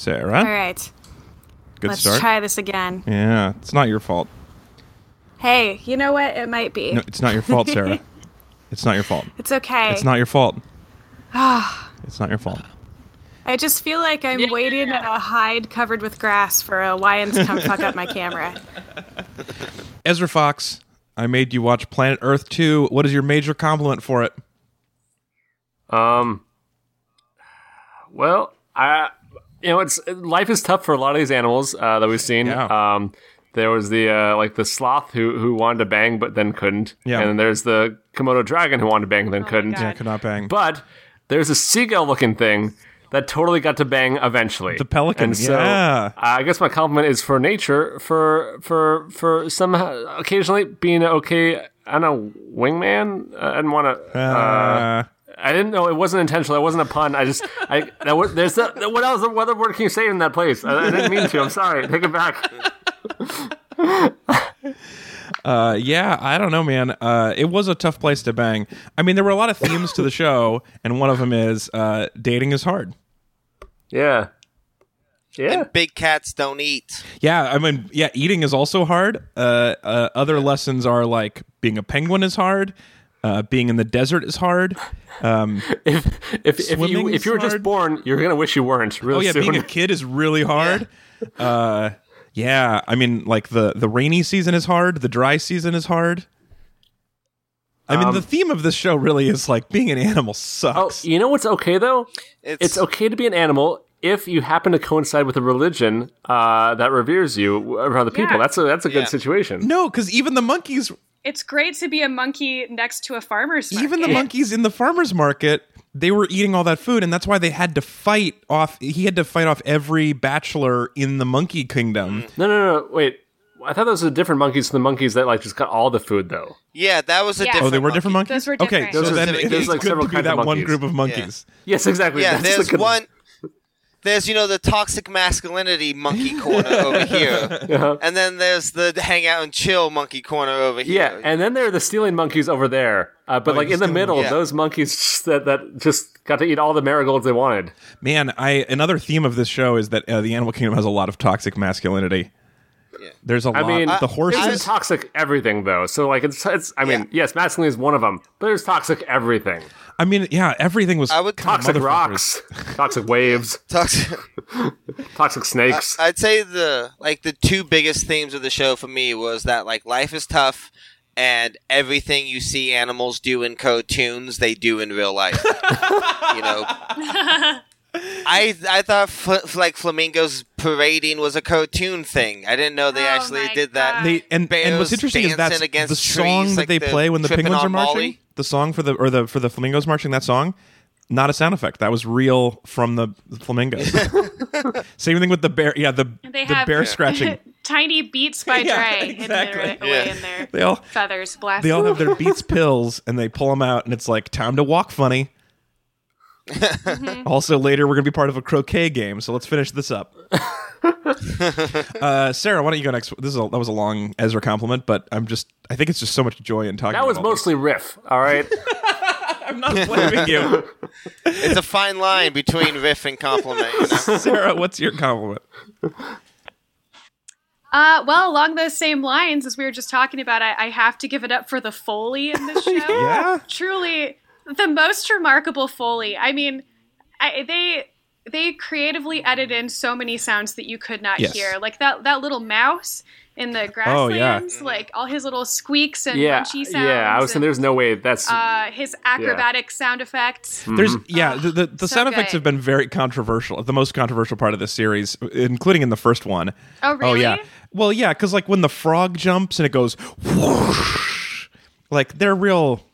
Sarah. All right. Good let's start. try this again. Yeah, it's not your fault. Hey, you know what? It might be. No, it's not your fault, Sarah. it's not your fault. It's okay. It's not your fault. it's not your fault. I just feel like I'm waiting in a hide covered with grass for a lion to come fuck up my camera. Ezra Fox, I made you watch Planet Earth 2. What is your major compliment for it? Um. Well, I you know it's life is tough for a lot of these animals uh, that we've seen. Yeah. Um. There was the uh, like the sloth who who wanted to bang but then couldn't. Yeah. And then there's the Komodo dragon who wanted to bang and then couldn't. Yeah, could not bang. But there's a seagull looking thing that totally got to bang eventually. The pelican, And so yeah. I guess my compliment is for nature for for for some occasionally being okay. I don't know wingman. I didn't want to. Uh, I didn't know it wasn't intentional. It wasn't a pun. I just I that was, there's a, what else? What other word can you say in that place? I, I didn't mean to. I'm sorry. Take it back. uh, yeah, I don't know, man. Uh, it was a tough place to bang. I mean, there were a lot of themes to the show, and one of them is uh, dating is hard. Yeah. Yeah. And big cats don't eat. Yeah, I mean, yeah, eating is also hard. Uh, uh, other lessons are like being a penguin is hard. Uh, being in the desert is hard. Um, If if if you Swimming if you were is just born, you're gonna wish you weren't. Real oh yeah, soon. being a kid is really hard. Uh, yeah, I mean, like the the rainy season is hard. The dry season is hard. I mean, Um, the theme of this show really is like being an animal oh, sucks. you know what's okay though? It's, It's okay to be an animal if you happen to coincide with a religion uh, that reveres you around the people. Yeah. That's a that's a good Yeah. situation. no, because even the monkeys, It's great to be a monkey next to a farmer's market. even the monkeys in the farmers market, they were eating all that food, and that's why they had to fight off. He had to fight off every bachelor in the monkey kingdom. Mm. No, no, no. Wait. I thought those were different monkeys from the monkeys that like just got all the food though. yeah, that was a Yeah. different. Oh, they were different monkeys. Those were Okay, different. so Those are then different- it's there's, like, good several to be kinds that of one monkeys. group of monkeys. Yes, exactly. Yeah, That's a there's good one. There's you know the toxic masculinity monkey corner over here, and then there's the hang out and chill monkey corner over here. Yeah, and then there are the stealing monkeys over there. Uh, but Oh, like in the stealing- middle, yeah. those monkeys just, that that just got to eat all the marigolds they wanted. Man, I another theme of this show is that uh, the animal kingdom has a lot of toxic masculinity. There's a I lot. mean, the There's horses. toxic everything though. So like it's it's. I mean, yes, masculine is one of them, but there's toxic everything. I mean, yeah, everything was. I would- Toxic rocks, toxic waves, Toxic. toxic snakes. I'd say the like the two biggest themes of the show for me was that like life is tough and everything you see animals do in cartoons they do in real life. you know. I I thought fl- like flamingos parading was a cartoon thing. I didn't know they Oh actually did that. They and, and what's interesting is dancing that's against the trees, song that like they the play when the penguins are marching. Molly. The song for the or the for the flamingos marching that song, not a sound effect. That was real from the flamingos. Same thing with the bear. Yeah, the They the have bear scratching. tiny beats by Yeah, Dre exactly. hidden away Yeah. in their They all feathers blasting. they all have their Beats pills and they pull them out and it's like time to walk funny. also later we're gonna be part of a croquet game, so let's finish this up. uh, Sarah, why don't you go next? This is a, that was a long Ezra compliment, but I'm just I think it's just so much joy in talking. that was about all mostly riff. All right. I'm not blaming you, It's a fine line between riff and compliment. You know? Sarah. What's your compliment? Uh, well, along those same lines as we were just talking about, I, I have to give it up for the Foley in this show. Yeah? Truly, the most remarkable Foley. I mean, I, they they creatively edit in so many sounds that you could not Yes. hear, like that that little mouse in the Oh, yeah. grasslands, mm-hmm. like all his little squeaks and yeah. munchy sounds. Yeah. I was saying and, there's no way that's. uh, his acrobatic sound effects. Mm-hmm. There's yeah, ah, the the, the so sound effects have been very controversial. The most controversial part of this series, including in the first one. Oh, really? Oh yeah. Well, yeah, because like when the frog jumps and it goes whoosh, like they're real.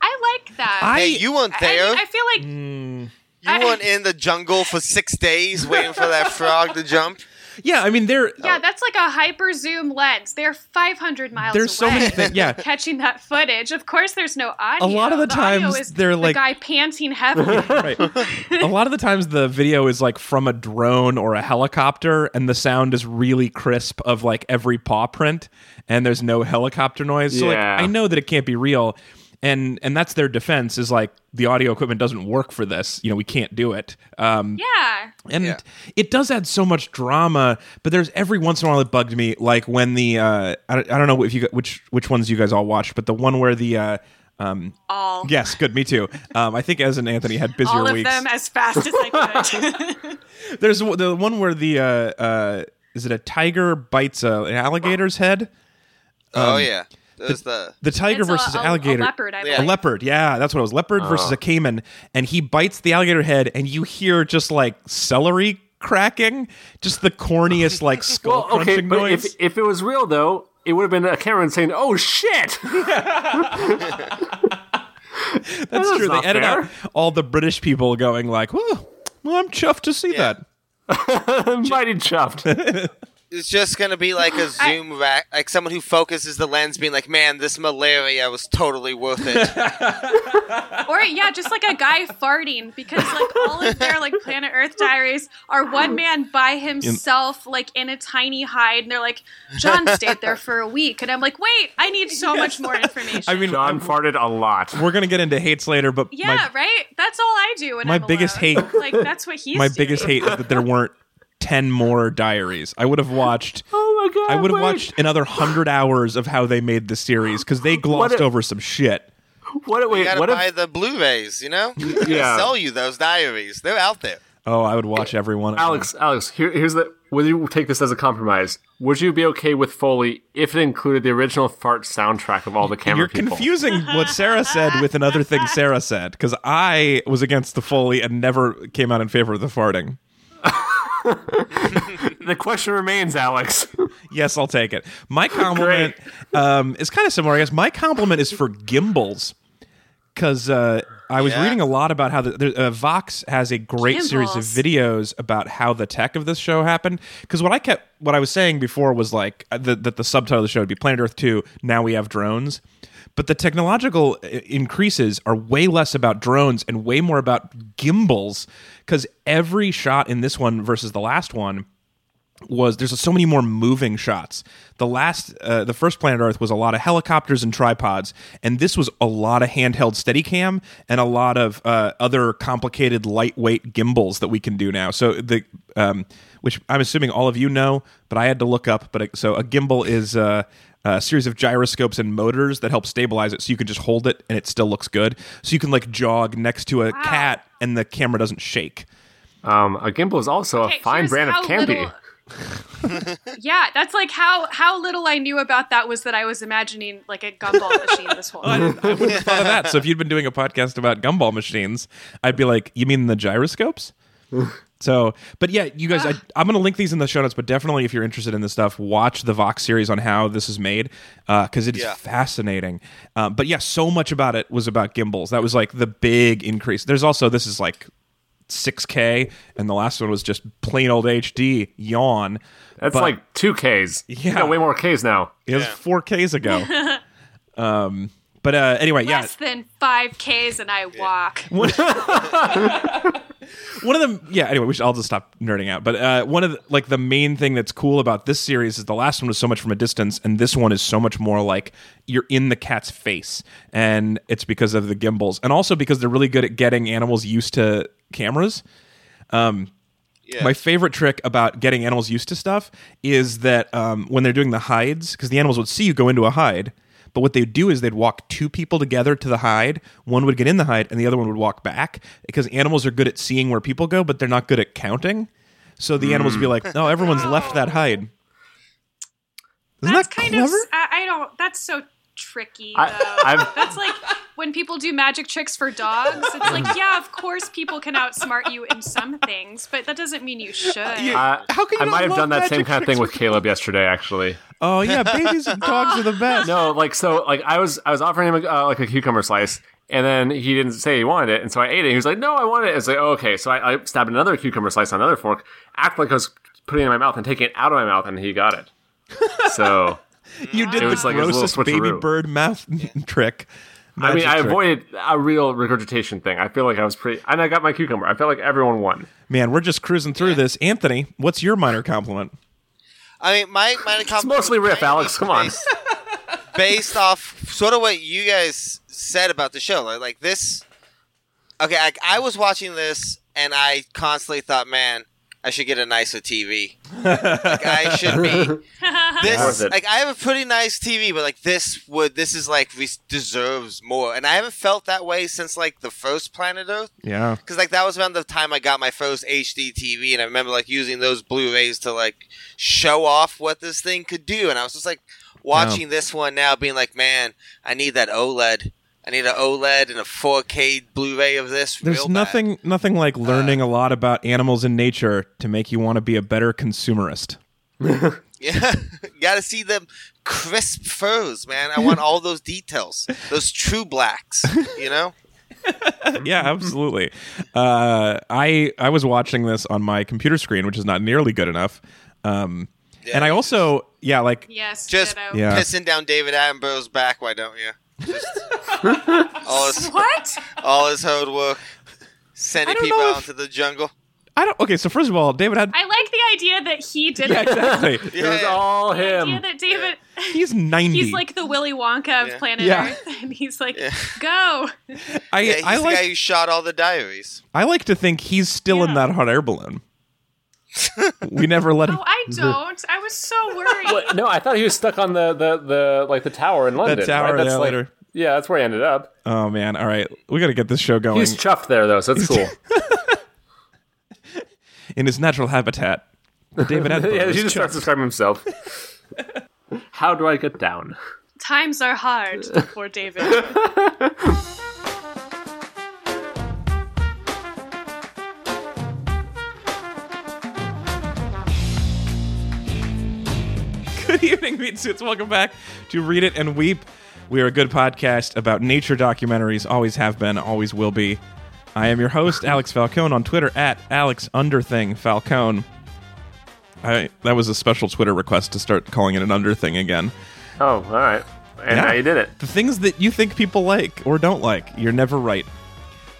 I like that. I- Hey, you weren't I, there. I feel like Mm. you weren't in the jungle for six days waiting for that frog to jump. Yeah, I mean they're Yeah, that's like a hyper zoom lens. They're 500 miles There's so many things. Yeah, Catching that footage. Of course, there's no audio. A lot of the audio times is they're the like- guy panting heavily. right. a lot of the times the video is like from a drone or a helicopter, and the sound is really crisp of like every paw print, and there's no helicopter noise. So like Yeah. I know that it can't be real. And and that's their defense is like the audio equipment doesn't work for this. You know, we can't do it. Um, Yeah. and Yeah. it does add so much drama but there's every once in a while it bugged me like when the uh i, don't- I don't know if you which which ones you guys all watched but the one where the uh um All. yes good me too um i think as and anthony had busier All of weeks them as fast as I could. there's the one where the uh uh is it a tiger bites a, an alligator's head oh yeah, there's the the tiger It's versus a- a alligator leopard, I Yeah. a leopard yeah that's what it was leopard oh. versus a caiman and he bites the alligator head and you hear just like celery cracking just the corniest like skull Well, okay, crunching but noise if if it was real though, it would have been a Cameron saying, "Oh shit." That's That's true. They edit fair. out all the British people going like, "Well, well I'm chuffed to see Yeah. that." Mighty chuffed. It's just gonna be like a zoom rack, like someone who focuses the lens, being like, "Man, this malaria was totally worth it." or yeah, just like a guy farting because like all of their like Planet Earth diaries are one man by himself, like in a tiny hide, and they're like, John stayed there for a week, and I'm like, wait, I need so much more information. I mean, John farted a lot. we're gonna get into hates later, but yeah, my, right. That's all I do. When my I'm biggest alone. hate- like that's what he's my doing. biggest hate is that there weren't ten more diaries. I would have watched. Oh my god! I would have wait. watched another hundred hours of how they made the series because they glossed if- over some shit. What? You Wait. gotta What buy if the Blu-rays, you know? Yeah. They sell you those diaries. They're out there. Oh, I would watch every one. Of them. Alex? Alex, here, here's the. Would you take this as a compromise? Would you be okay with Foley if it included the original fart soundtrack of all the camera You're people? confusing what Sarah said with another thing Sarah said because I was against the Foley and never came out in favor of the farting. The question remains, Alex. Yes, I'll take it. My compliment um, is kind of similar. I guess my compliment is for gimbals because uh, I was Yeah. reading a lot about how the, the uh, Vox has a great series of videos about how the tech of this show happened. Because what I kept, what I was saying before was like uh, the, that the subtitle of the show would be Planet Earth Two. Now we have drones. But the technological uh, increases are way less about drones and way more about gimbals. Because every shot in this one versus the last one was there's so many more moving shots. The last, uh, the first Planet Earth was a lot of helicopters and tripods, and this was a lot of handheld Steadicam and a lot of uh, other complicated lightweight gimbals that we can do now. So the, um, which I'm assuming all of you know, but I had to look up. But so a gimbal is. Uh, a series of gyroscopes and motors that help stabilize it so you can just hold it and it still looks good. So you can like jog next to a cat and the camera doesn't shake. Um, a gimbal is also Okay, a fine brand of how candy. little- yeah, that's like how how little I knew about that was that I was imagining like a gumball machine this whole time. didn't- I wouldn't have thought of that. So if you'd been doing a podcast about gumball machines, I'd be like, "You mean the gyroscopes?" So, but yeah, you guys, I, I'm going to link these in the show notes. But definitely, if you're interested in this stuff, watch the Vox series on how this is made because it is Yeah. fascinating. Um, but yeah, so much about it was about gimbals. That was like the big increase. There's also this is like 6K, and the last one was just plain old HD. Yawn. That's But- like two Ks. Yeah. You got way more Ks now. It was Yeah. 4Ks ago. um, but uh, anyway, yeah. Less than five Ks and I walk. one of them yeah anyway we should i'll just stop nerding out but uh, one of the, like the main thing that's cool about this series is the last one was so much from a distance and this one is so much more like you're in the cat's face and it's because of the gimbals and also because they're really good at getting animals used to cameras Yeah. my favorite trick about getting animals used to stuff is that um, when they're doing the hides, because the animals would see you go into a hide, but what they'd do is they'd walk two people together to the hide. One would get in the hide, and the other one would walk back. Because animals are good at seeing where people go, but they're not good at counting. So the animals would be like, "No, everyone's left that hide." Isn't That's that kind clever? of I, I don't. That's so tricky. I- though. I've- that's like when people do magic tricks for dogs. It's like, yeah, of course, people can outsmart you in some things, but that doesn't mean you should. Uh, How can you I might have done that same kind of thing with Caleb yesterday, actually. Oh yeah, babies and dogs are the best. No, like so, like I was, I was offering him uh, like a cucumber slice, and then he didn't say he wanted it, and so I ate it. He was like, "No, I want it." It's like, oh, okay, so I, I stabbed another cucumber slice on another fork, act like I was putting it in my mouth and taking it out of my mouth, and he got it. So You did It the like his little grossest baby switcheroo. bird mouth trick. I mean, I trick. avoided a real regurgitation thing. I feel like I was pretty, and I got my cucumber. I felt like everyone won. Man, we're just cruising through this. Anthony, what's your minor compliment? I mean, my my It's mostly riff, Alex. Come on. based off sort of what you guys said about the show. Like, like this. Okay, I, I was watching this and I constantly thought, man, I should get a nicer TV. like I should be this. Like I have a pretty nice TV, but like this would this is like re- deserves more. And I haven't felt that way since like the first Planet Earth. Yeah. Because like that was around the time I got my first HD TV, and I remember like using those Blu-rays to like show off what this thing could do. And I was just like watching this one now, being like, man, I need that OLED. I need an OLED and a 4K Blu-ray of this. There's real bad. nothing nothing like learning a lot about animals and nature to make you want to be a better consumerist. Yeah, you got to see them crisp furs, man. I want all those details, those true blacks. You know. yeah, absolutely. Uh, I I was watching this on my computer screen, which is not nearly good enough. Um, Yeah, and I also yeah, like Yes. Just ditto. Yeah. pissing down David Attenborough's back. Why don't you? Just all his What? all his hard work, sending people out if- into the jungle. I don't. Okay, so first of all, David had I like the idea that he did yeah, it. exactly. It was all The idea him. that David, He's ninety. he's like the Willy Wonka of Yeah. planet Yeah. Earth, and he's like, Yeah. "Go." I Yeah, he's I the like guy who shot all the diaries. I like to think he's still in that hot air balloon. We never let him. Oh, I don't. I was so worried. What? No, I thought he was stuck on the, the, the like the tower in London. tower, right? That's yeah, like, later. Yeah, that's where he ended up. Oh man! All right, we got to get this show going He's chuffed there though, so that's cool. in his natural habitat. The David yeah, is he just starts chuffed. describing himself. How do I get down? Times are hard for David. Good evening, Meat Suits. Welcome back to Read It and Weep. We are a good podcast about nature documentaries, always have been, always will be. I am your host, Alex Falcone, on Twitter at Alex Underthing Falcone. I, that was a special Twitter request to start calling it an underthing again. Oh, all right. And Yeah. now you did it. The things that you think people like or don't like, you're never right.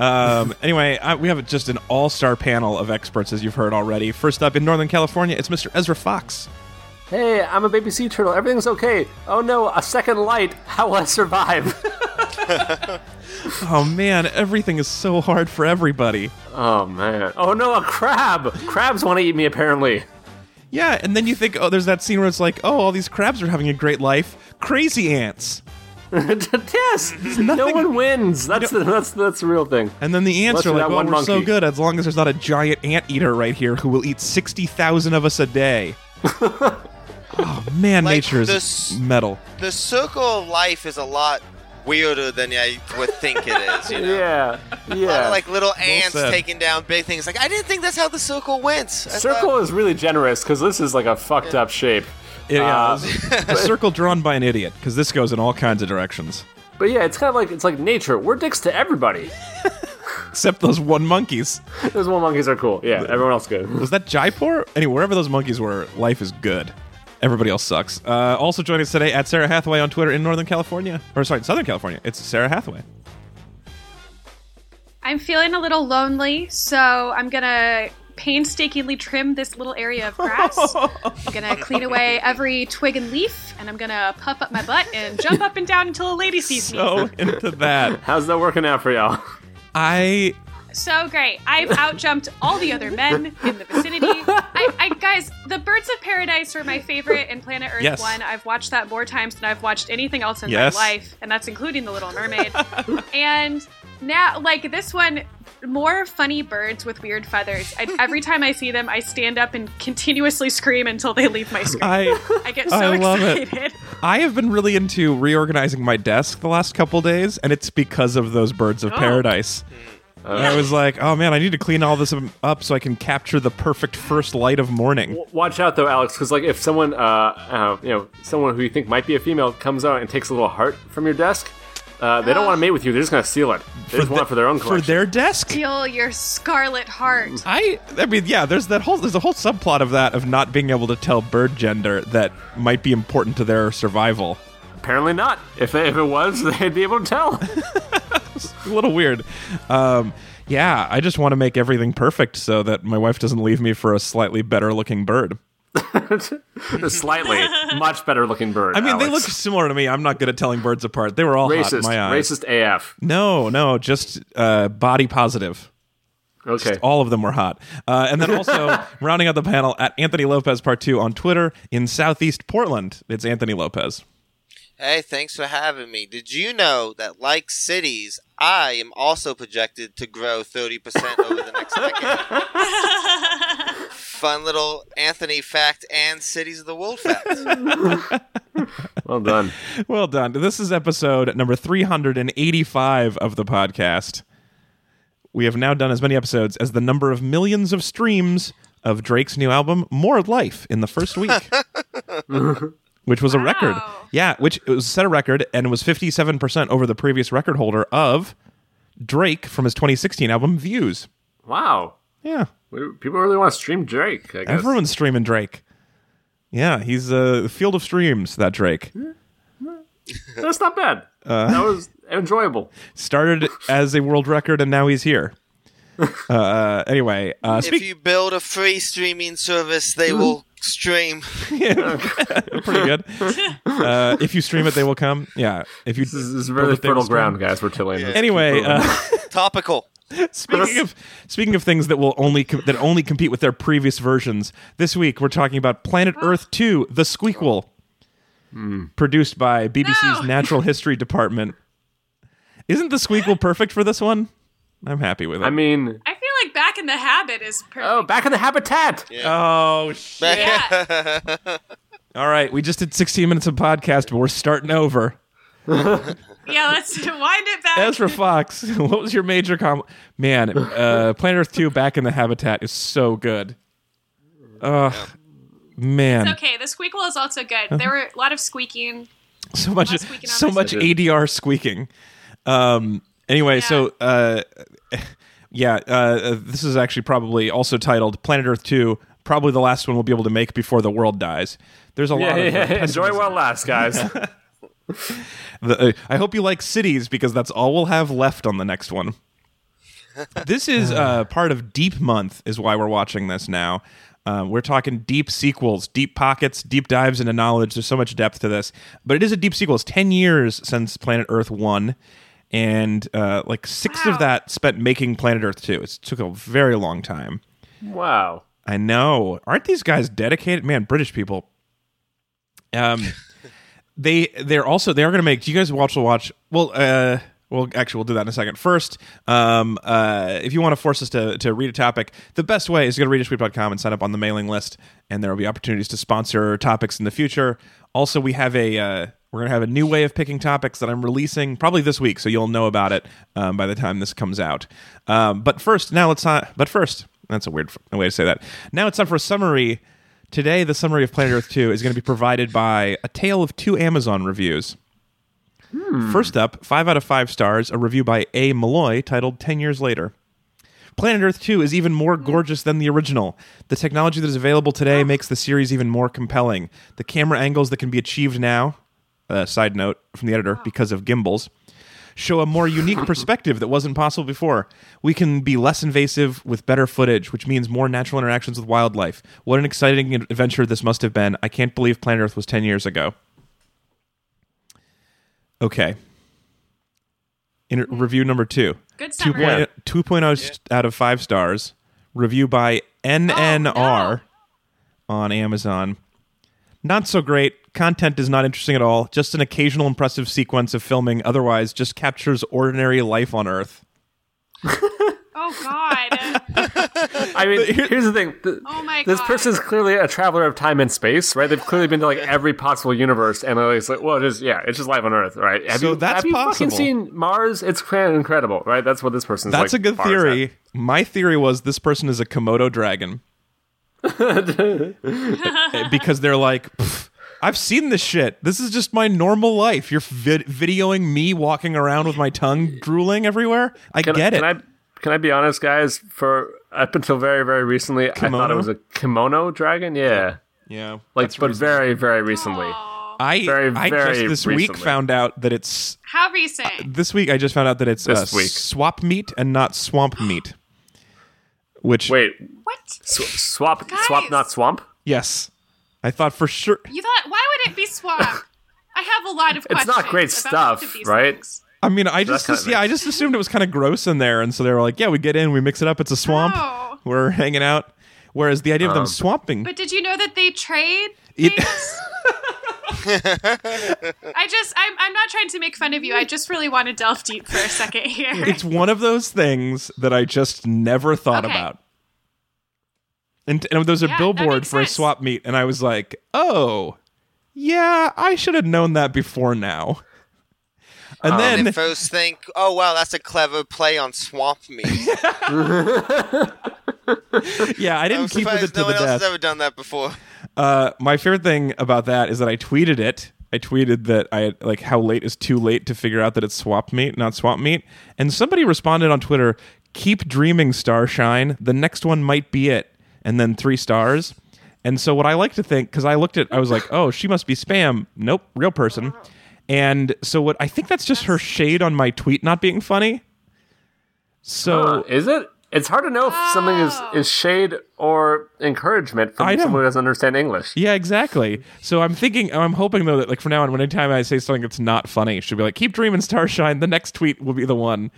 Um, anyway, I, we have just an all star panel of experts, as you've heard already. First up in Northern California, it's Mr. Ezra Fox. Hey, I'm a baby sea turtle. Everything's okay. Oh no, a second light. How will I survive? Oh man, everything is so hard for everybody. oh man. Oh no, a crab. Crabs want to eat me apparently. Yeah, and then you think, oh, there's that scene where it's like, oh, all these crabs are having a great life. Crazy ants. yes. No one wins. That's the, that's that's the real thing. And then the ants Unless are like, well, we're so good as long as there's not a giant ant eater right here who will eat 60,000 of us a day. oh, man, Like nature is this- metal. The circle of life is a lot weirder than I would think it is. You know? Yeah. A lot Yeah. of, like little ants said. taking down big things. Like I didn't think that's how the circle went. I Circle thought- is really generous because this is like a fucked up shape. It- yeah, Uh, it's a circle drawn by an idiot, because this goes in all kinds of directions. But yeah, it's kind of like it's like nature. We're dicks to everybody. Except those one monkeys. Those one monkeys are cool. Yeah, everyone else good. Was that Jaipur? Anyway, wherever those monkeys were, life is good. Everybody else sucks. Uh, also joining us today at Sarah Hathaway on Twitter in Northern California. Or, sorry, Southern California. It's Sarah Hathaway. I'm feeling a little lonely, so I'm gonna painstakingly trim this little area of grass. I'm gonna clean away every twig and leaf, and I'm gonna puff up my butt and jump up and down until a lady sees me. So into that. How's that working out for y'all? I So great. I've outjumped all the other men in the vicinity. I, I guys, the Birds of Paradise are my favorite in Planet Earth Yes. 1. I've watched that more times than I've watched anything else in Yes. my life, and that's including The Little Mermaid. and now, like this one, more funny birds with weird feathers. I, every time I see them, I stand up and continuously scream until they leave my screen. I I get so I love it. excited. I have been really into reorganizing my desk the last couple days, and it's because of those birds of Oh. paradise. Hmm. And I was like, oh man, I need to clean all this up so I can capture the perfect first light of morning. Watch out though, Alex, because like if someone, uh, uh, you know, someone who you think might be a female comes out and takes a little heart from your desk, uh, they don't want to mate with you. They're just gonna steal it. They just want it for their own For collection. their desk? Feel your scarlet heart. I I mean, yeah, there's that whole there's a whole subplot of that of not being able to tell bird gender that might be important to their survival. Apparently not. If, they, if it was, they'd be able to tell. a little weird. Um, yeah, I just want to make everything perfect so that my wife doesn't leave me for a slightly better looking bird. Slightly, much better looking bird. I mean, they look similar to me. I'm not good at telling birds apart. They were all hot in racist. my eyes. Racist AF. No, no, just uh, body positive. Okay. All of them were hot. Uh, and then also rounding out the panel at Anthony Lopez Part Two on Twitter in Southeast Portland. It's Anthony Lopez. Hey, thanks for having me. Did you know that, like cities, I am also projected to grow 30% over the next decade? Fun little Anthony fact and Cities of the World fact. Well done. Well done. This is episode number 385 of the podcast. We have now done as many episodes as the number of millions of streams of Drake's new album, More Life, in the first week. which was a record. Yeah, which it was set a record and it was 57% over the previous record holder of Drake from his 2016 album Views. Wow. Yeah. People really want to stream Drake. I guess. Everyone's streaming Drake. Yeah, he's a field of streams, that Drake. That's not bad. Uh, that was enjoyable. Started as a world record and now he's here. Uh, anyway, uh, if you build a free streaming service, they will stream. pretty good. Uh, if you stream it, they will come. Yeah. If you This is, this is really it, they will fertile stream. ground, guys. We're tilling. Yeah. Anyway, uh, Topical. speaking of speaking of things that will only com- that only compete with their previous versions, this week we're talking about Planet Earth 2: The Squeakquel, produced by BBC's No. Natural History Department. Isn't The Squeakquel perfect for this one? I'm happy with it. I mean, I feel like Back in the Habit is perfect. oh, back in the habitat. oh shit! yeah. All right, we just did 16 minutes of podcast, but we're starting over. yeah, let's wind it back. Ezra Fox, what was your major com? Man, uh, Planet Earth 2 Back in the Habitat is so good. Ugh, man, It's okay. The squeakquel is also good. There were a lot of squeaking. so much, squeaking so much. ADR squeaking. Um, anyway, so uh, yeah, uh, this is actually probably also titled Planet Earth 2. Probably the last one we'll be able to make before the world dies. There's a Yeah, lot of uh, yeah, yeah. Enjoy while it lasts, guys. The, uh, I hope you like cities because that's all we'll have left on the next one. this is uh, part of Deep Month, is why we're watching this now. Um, we're talking deep sequels, deep pockets, deep dives into knowledge. There's so much depth to this, but it is a deep sequel. It's ten years since Planet Earth one, and uh, like six Wow. of that spent making Planet Earth two. It took a very long time. wow. I know. Aren't these guys dedicated? Man, British people. Um, they they're also they are going to make. Do you guys watch the watch? Well, uh, well, actually, we'll do that in a second. First, um, uh, if you want to force us to to read a topic, the best way is to go to readitandweep.com and sign up on the mailing list, and there will be opportunities to sponsor topics in the future. Also, we have a. Uh, we're going to have a new way of picking topics that I'm releasing probably this week, so you'll know about it um, by the time this comes out. Um, but first, now let's not. But first, that's a weird f- way to say that. Now it's time for a summary. Today, the summary of Planet Earth 2 is going to be provided by a tale of two Amazon reviews. First up, 5 out of 5 stars, a review by A. Malloy titled 10 Years Later. Planet Earth 2 is even more gorgeous than the original. The technology that is available today makes the series even more compelling. The camera angles that can be achieved now, uh, side note from the editor, because of gimbals, show a more unique perspective that wasn't possible before. We can be less invasive with better footage, which means more natural interactions with wildlife. What an exciting adventure this must have been. I can't believe Planet Earth was 10 years ago. Okay. In review number two. Good Two summary. point- 2.0 st- out of 5 stars. Review by NNR oh, on Amazon. Not so great. Content is not interesting at all. Just an occasional impressive sequence of filming. Otherwise, just captures ordinary life on Earth. Oh God. I mean, here's the thing. Th- Oh my god This God. person's clearly a traveler of time and space, right? They've clearly been to like every possible universe, and it's like, well, it is, yeah, it's just life on Earth, right? Have So you, that's have you possible. fucking seen Mars? It's incredible, right? That's what this person's. That's like, a good theory. My theory was this person is a Komodo dragon. because they're like, I've seen this shit. This is just my normal life. You're vid- videoing me walking around with my tongue drooling everywhere. I Can, get it. Can I? Can I be honest, guys? For up until very, very recently, I thought it was a kimono dragon. Yeah, yeah, like, but reasonable. very, very recently. I very, I very just this week found out that it's How recent? this week I just found out that it's uh, week. swap meat and not swamp meat. Which Wait, What? sw- swap, Guys. swap, not swamp. yes, I thought for sure. You thought, why would it be swap? I have a lot of It's not great about stuff, both of these right? things. I mean, I just, kinda yeah, I just assumed it was kind of gross in there, and so they were like, "Yeah, we get in, we mix it up. It's a swamp. Oh. We're hanging out." Whereas the idea of them Um, swamping, But did you know that they trade It- I just, I'm, I'm not trying to make fun of you. I just really want to delve deep for a second here. it's one of those things that I just never thought Okay. about. And, and there was a Yeah, billboard makes for a swap meet, and I was like, "Oh, yeah, I should have known that before now." And Um, then They first think, oh wow, that's a clever play on swamp meat. yeah, I I'm didn't keep with surprised it to no the one else has death. ever done that before. Uh, my favorite thing about that is that I tweeted it. I tweeted that I had, like how late is too late to figure out that it's swap meat, not swamp meat. And somebody responded on Twitter, "Keep dreaming, Starshine. The next one might be it." And then three stars. And so what I like to think, because I looked at, I was like, "Oh, she must be spam." Nope, real person. And so what I think that's just her shade on my tweet not being funny. So Uh, is it? It's hard to know if something is, Oh. is shade or encouragement from someone who doesn't understand English. Yeah, exactly. So I'm thinking, I'm hoping though that like from now on, anytime I say something that's not funny, she'll be like, "Keep dreaming, Starshine." The next tweet will be the one.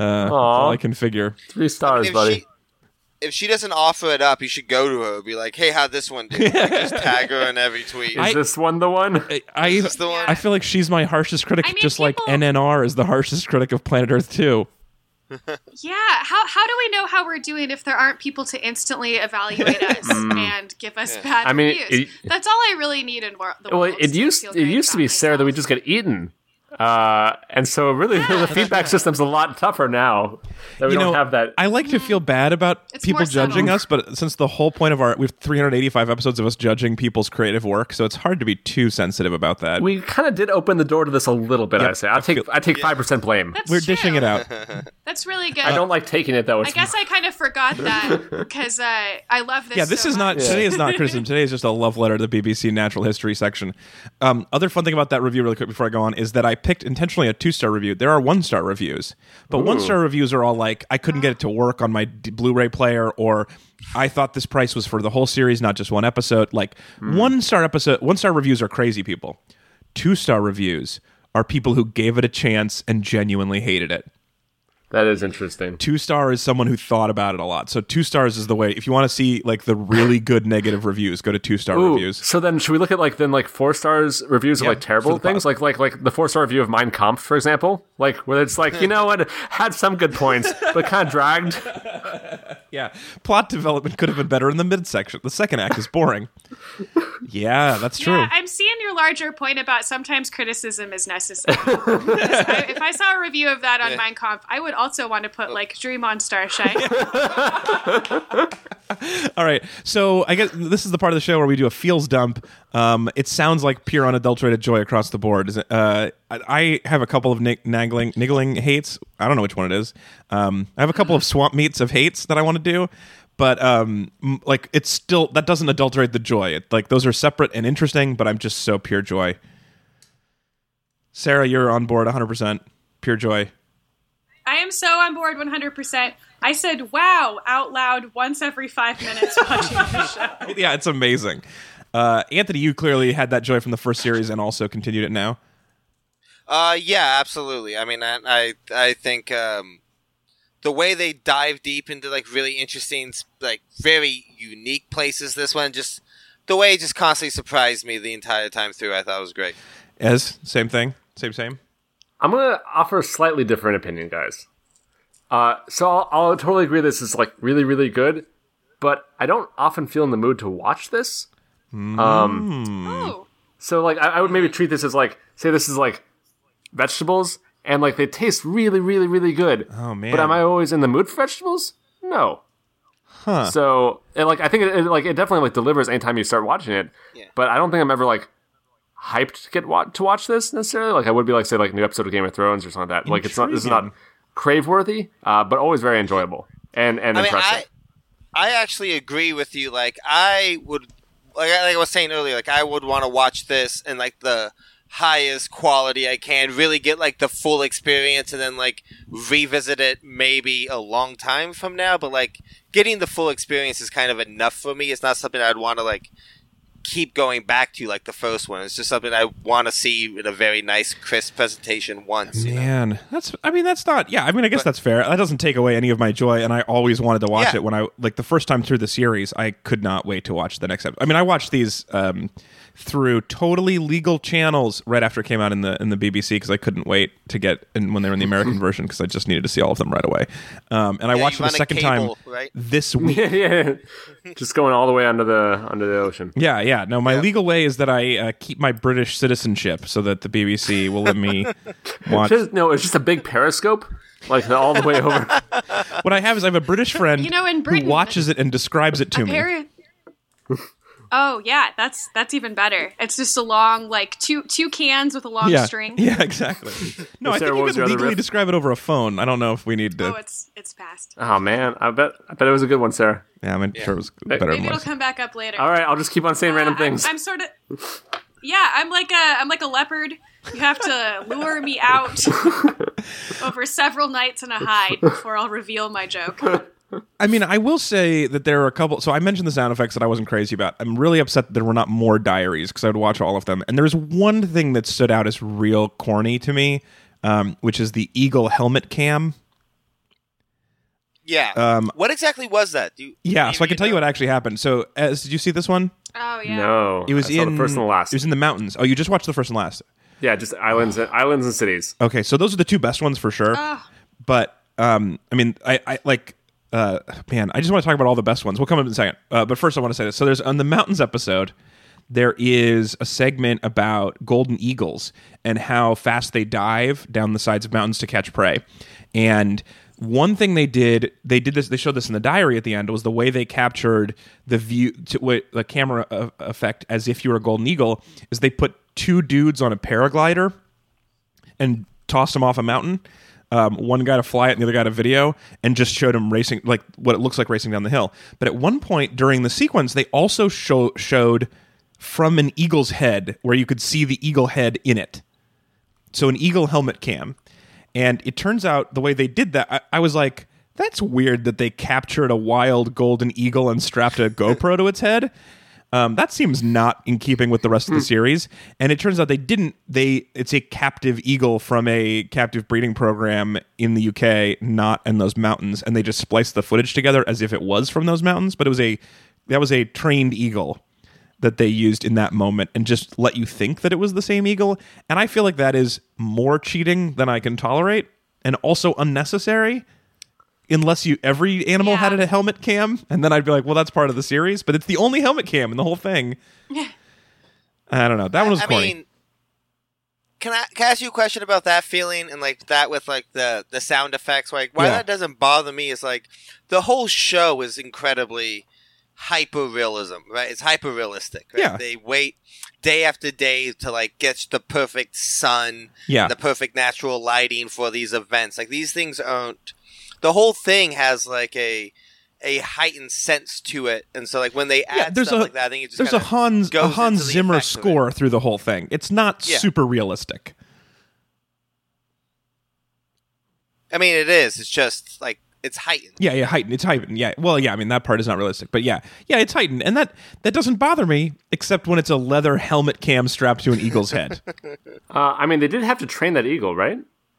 Uh, that's all I can figure. Three stars, if buddy. she if she doesn't offer it up, you should go to her. And be like, hey, how'd this one do? Like, just tag her in every tweet. Is I- this one the one? I I, the one? I feel like she's my harshest critic, I mean, just like NNR is the harshest critic of Planet Earth too. Yeah, how how do we know how we're doing if there aren't people to instantly evaluate us hmm. and give us bad I mean, reviews? it- That's all I really need in wor- the Well, world. it used it used to be about Sarah that we just get eaten, uh, and so really the feedback system's a lot tougher now that we you don't have that. I like to feel bad about It's people judging subtle. us, but since the whole point of our we have 385 episodes of us judging people's creative work, so it's hard to be too sensitive about that. we kind of did open the door to this a little bit. I say I take I take five percent blame. That's We're true. dishing it out. That's really good. I don't like taking it though. I It's, guess I kind of forgot that because uh, I love this. Yeah, this so is not much. today is not criticism. Today is just a love letter to the BBC Natural History section. Um, other fun thing about that review, really quick before I go on, is that I picked intentionally a two star review. There are one star reviews, but one star reviews are all like, I couldn't get it to work on my D- Blu-ray player, or I thought this price was for the whole series, not just one episode. Like hmm. one star episode, one star reviews are crazy people. Two star reviews are people who gave it a chance and genuinely hated it. That is interesting. Two star is someone who thought about it a lot. So two stars is the way. If you want to see like the really good negative reviews, go to two star Ooh, reviews. So then, should we look at like then like four stars reviews of like terrible for the things, like like like the four star review of Mein Kampf, for example, like where it's like you know what had some good points, but kind of dragged. Yeah, plot development could have been better in the midsection. The second act is boring. yeah, that's true. Yeah, I'm seeing your larger point about sometimes criticism is necessary. I, if I saw a review of that on Mein Kampf, I would also want to put like "Dream on Starshine." All right, so I guess this is the part of the show where we do a feels dump. Um, it sounds like pure unadulterated joy across the board. Is it, uh, I, I have a couple of naggling, niggling hates. I don't know which one it is. Um, I have a couple of swamp meets of hates that I want to do, but um, m- like it's still that doesn't adulterate the joy. It, like those are separate and interesting, but I'm just so pure joy. Sarah, you're on board 100. percent Pure joy. I am so on board 100%. I said "Wow" out loud once every five minutes watching the show. yeah, it's amazing. Uh, Anthony, you clearly had that joy from the first series and also continued it now. Uh, yeah, absolutely. I mean, I I, I think um, the way they dive deep into like really interesting, like very unique places. This one just the way it just constantly surprised me the entire time through. I thought was great. As same thing, same same. I'm gonna offer a slightly different opinion, guys. Uh, so I'll, I'll totally agree this is like really really good, but I don't often feel in the mood to watch this. Ooh. So like I, I would maybe treat this as like say this is like vegetables and like they taste really really really good. Oh, man. But am I always in the mood for vegetables? No. Huh. So and like I think it, it like it definitely like delivers anytime you start watching it. Yeah. But I don't think I'm ever like hyped to get wa- to watch this necessarily. Like I would be like say like a new episode of Game of Thrones or something like that. Like it's not this is not crave worthy, uh, but always very enjoyable and and I mean, I impressive. I actually agree with you. Like, I would, like, like I was saying earlier, like I would want to watch this in like the highest quality I can, really get like the full experience, and then like revisit it maybe a long time from now. But like getting the full experience is kind of enough for me. It's not something I'd want to like keep going back to like the first one. It's just something I want to see in a very nice, crisp presentation once. you know? Man, that's. I mean, that's not. Yeah, I mean, I guess that's fair. That doesn't take away any of my joy, and I always wanted to watch Yeah. it when I like the first time through the series. I could not wait to watch the next episode. I mean, I watched these um, through totally legal channels right after it came out in the in the BBC because I couldn't wait to get in when they were in the American version because I just needed to see all of them right away. Um, and I Yeah, watched you it the a second time right? this week. yeah, yeah. Just going all the way under the under the ocean. Yeah, yeah. No, my legal way is that I uh, keep my British citizenship so that the BBC will let me watch. Just, no, it's just a big periscope, like all the way over. What I have is I have a British friend You know, in who watches it and describes it to me. Parent. Oh yeah, that's that's even better. It's just a long like two two cans with a long yeah, string. yeah, exactly. No, I Sarah, think what you was can your legally describe it over a phone. I don't know if we need to. Oh, it's it's past. Oh man, I bet I bet it was a good one, Sarah. yeah, I'm sure it was better Maybe than it'll most. come back up later. All right, I'll just keep on saying Uh, random I'm- things. I'm, sort of. Yeah, I'm like a I'm like a leopard. You have to lure me out over several nights in a hide before I'll reveal my joke. I mean, I will say that there are a couple. So I mentioned the sound effects that I wasn't crazy about. I'm really upset that there were not more diaries because I would watch all of them. And there's one thing that stood out as real corny to me, um, which is the eagle helmet cam. Yeah. Um, what exactly was that? Do you, Yeah, so I can tell you what actually happened. So, as did you see this one? Oh yeah. no, It was I saw in the first and the last. It was in the mountains. Oh, you just watched the first and last. yeah, just islands, and, islands and cities. Okay, so those are the two best ones for sure. Ugh. But um, I mean, I, I like, uh, man, I just want to talk about all the best ones. We'll come up in a second. Uh, but first, I want to say this. So there's on the mountains episode, there is a segment about golden eagles and how fast they dive down the sides of mountains to catch prey. And one thing they did, they did this. They showed this in the diary at the end. Was the way they captured the view, to, the camera uh, effect, as if you were a golden eagle. Is they put two dudes on a paraglider and tossed them off a mountain. Um, one guy to fly it and the other guy to video, and just showed him racing, like what it looks like racing down the hill. But at one point during the sequence, they also show, showed from an eagle's head where you could see the eagle head in it. So an eagle helmet cam. And it turns out the way they did that, I, I was like, that's weird that they captured a wild golden eagle and strapped a GoPro to its head. Um, that seems not in keeping with the rest of the series. And it turns out they didn't. They it's a captive eagle from a captive breeding program in the UK, not in those mountains. And they just spliced the footage together as if it was from those mountains, but it was a that was a trained eagle that they used in that moment and just let you think that it was the same eagle. And I feel like that is more cheating than I can tolerate and also unnecessary. Unless you every animal Yeah. had a helmet cam, and then I'd be like, well, that's part of the series, but it's the only helmet cam in the whole thing. Yeah. I don't know. That one was I corny. mean, can I, can I ask you a question about that feeling and like that with like the the sound effects? Like why Yeah. that doesn't bother me is like the whole show is incredibly hyper realism, right? It's hyper realistic. Right? Yeah. They wait day after day to like get the perfect sun, Yeah. the perfect natural lighting for these events. Like these things aren't. The whole thing has like a a heightened sense to it, and so like when they add there's stuff a- like that, I think it just There's a kinda Hans a Hans Zimmer effect of it. score through the whole thing. It's not Yeah. super realistic. I mean, it is. It's just like it's heightened. Yeah, yeah, heightened. It's heightened. Yeah. Well, yeah. I mean, that part is not realistic, but yeah, yeah, it's heightened, and that that doesn't bother me, except when it's a leather helmet cam strapped to an eagle's head. Uh, I mean, they did have to train that eagle, right?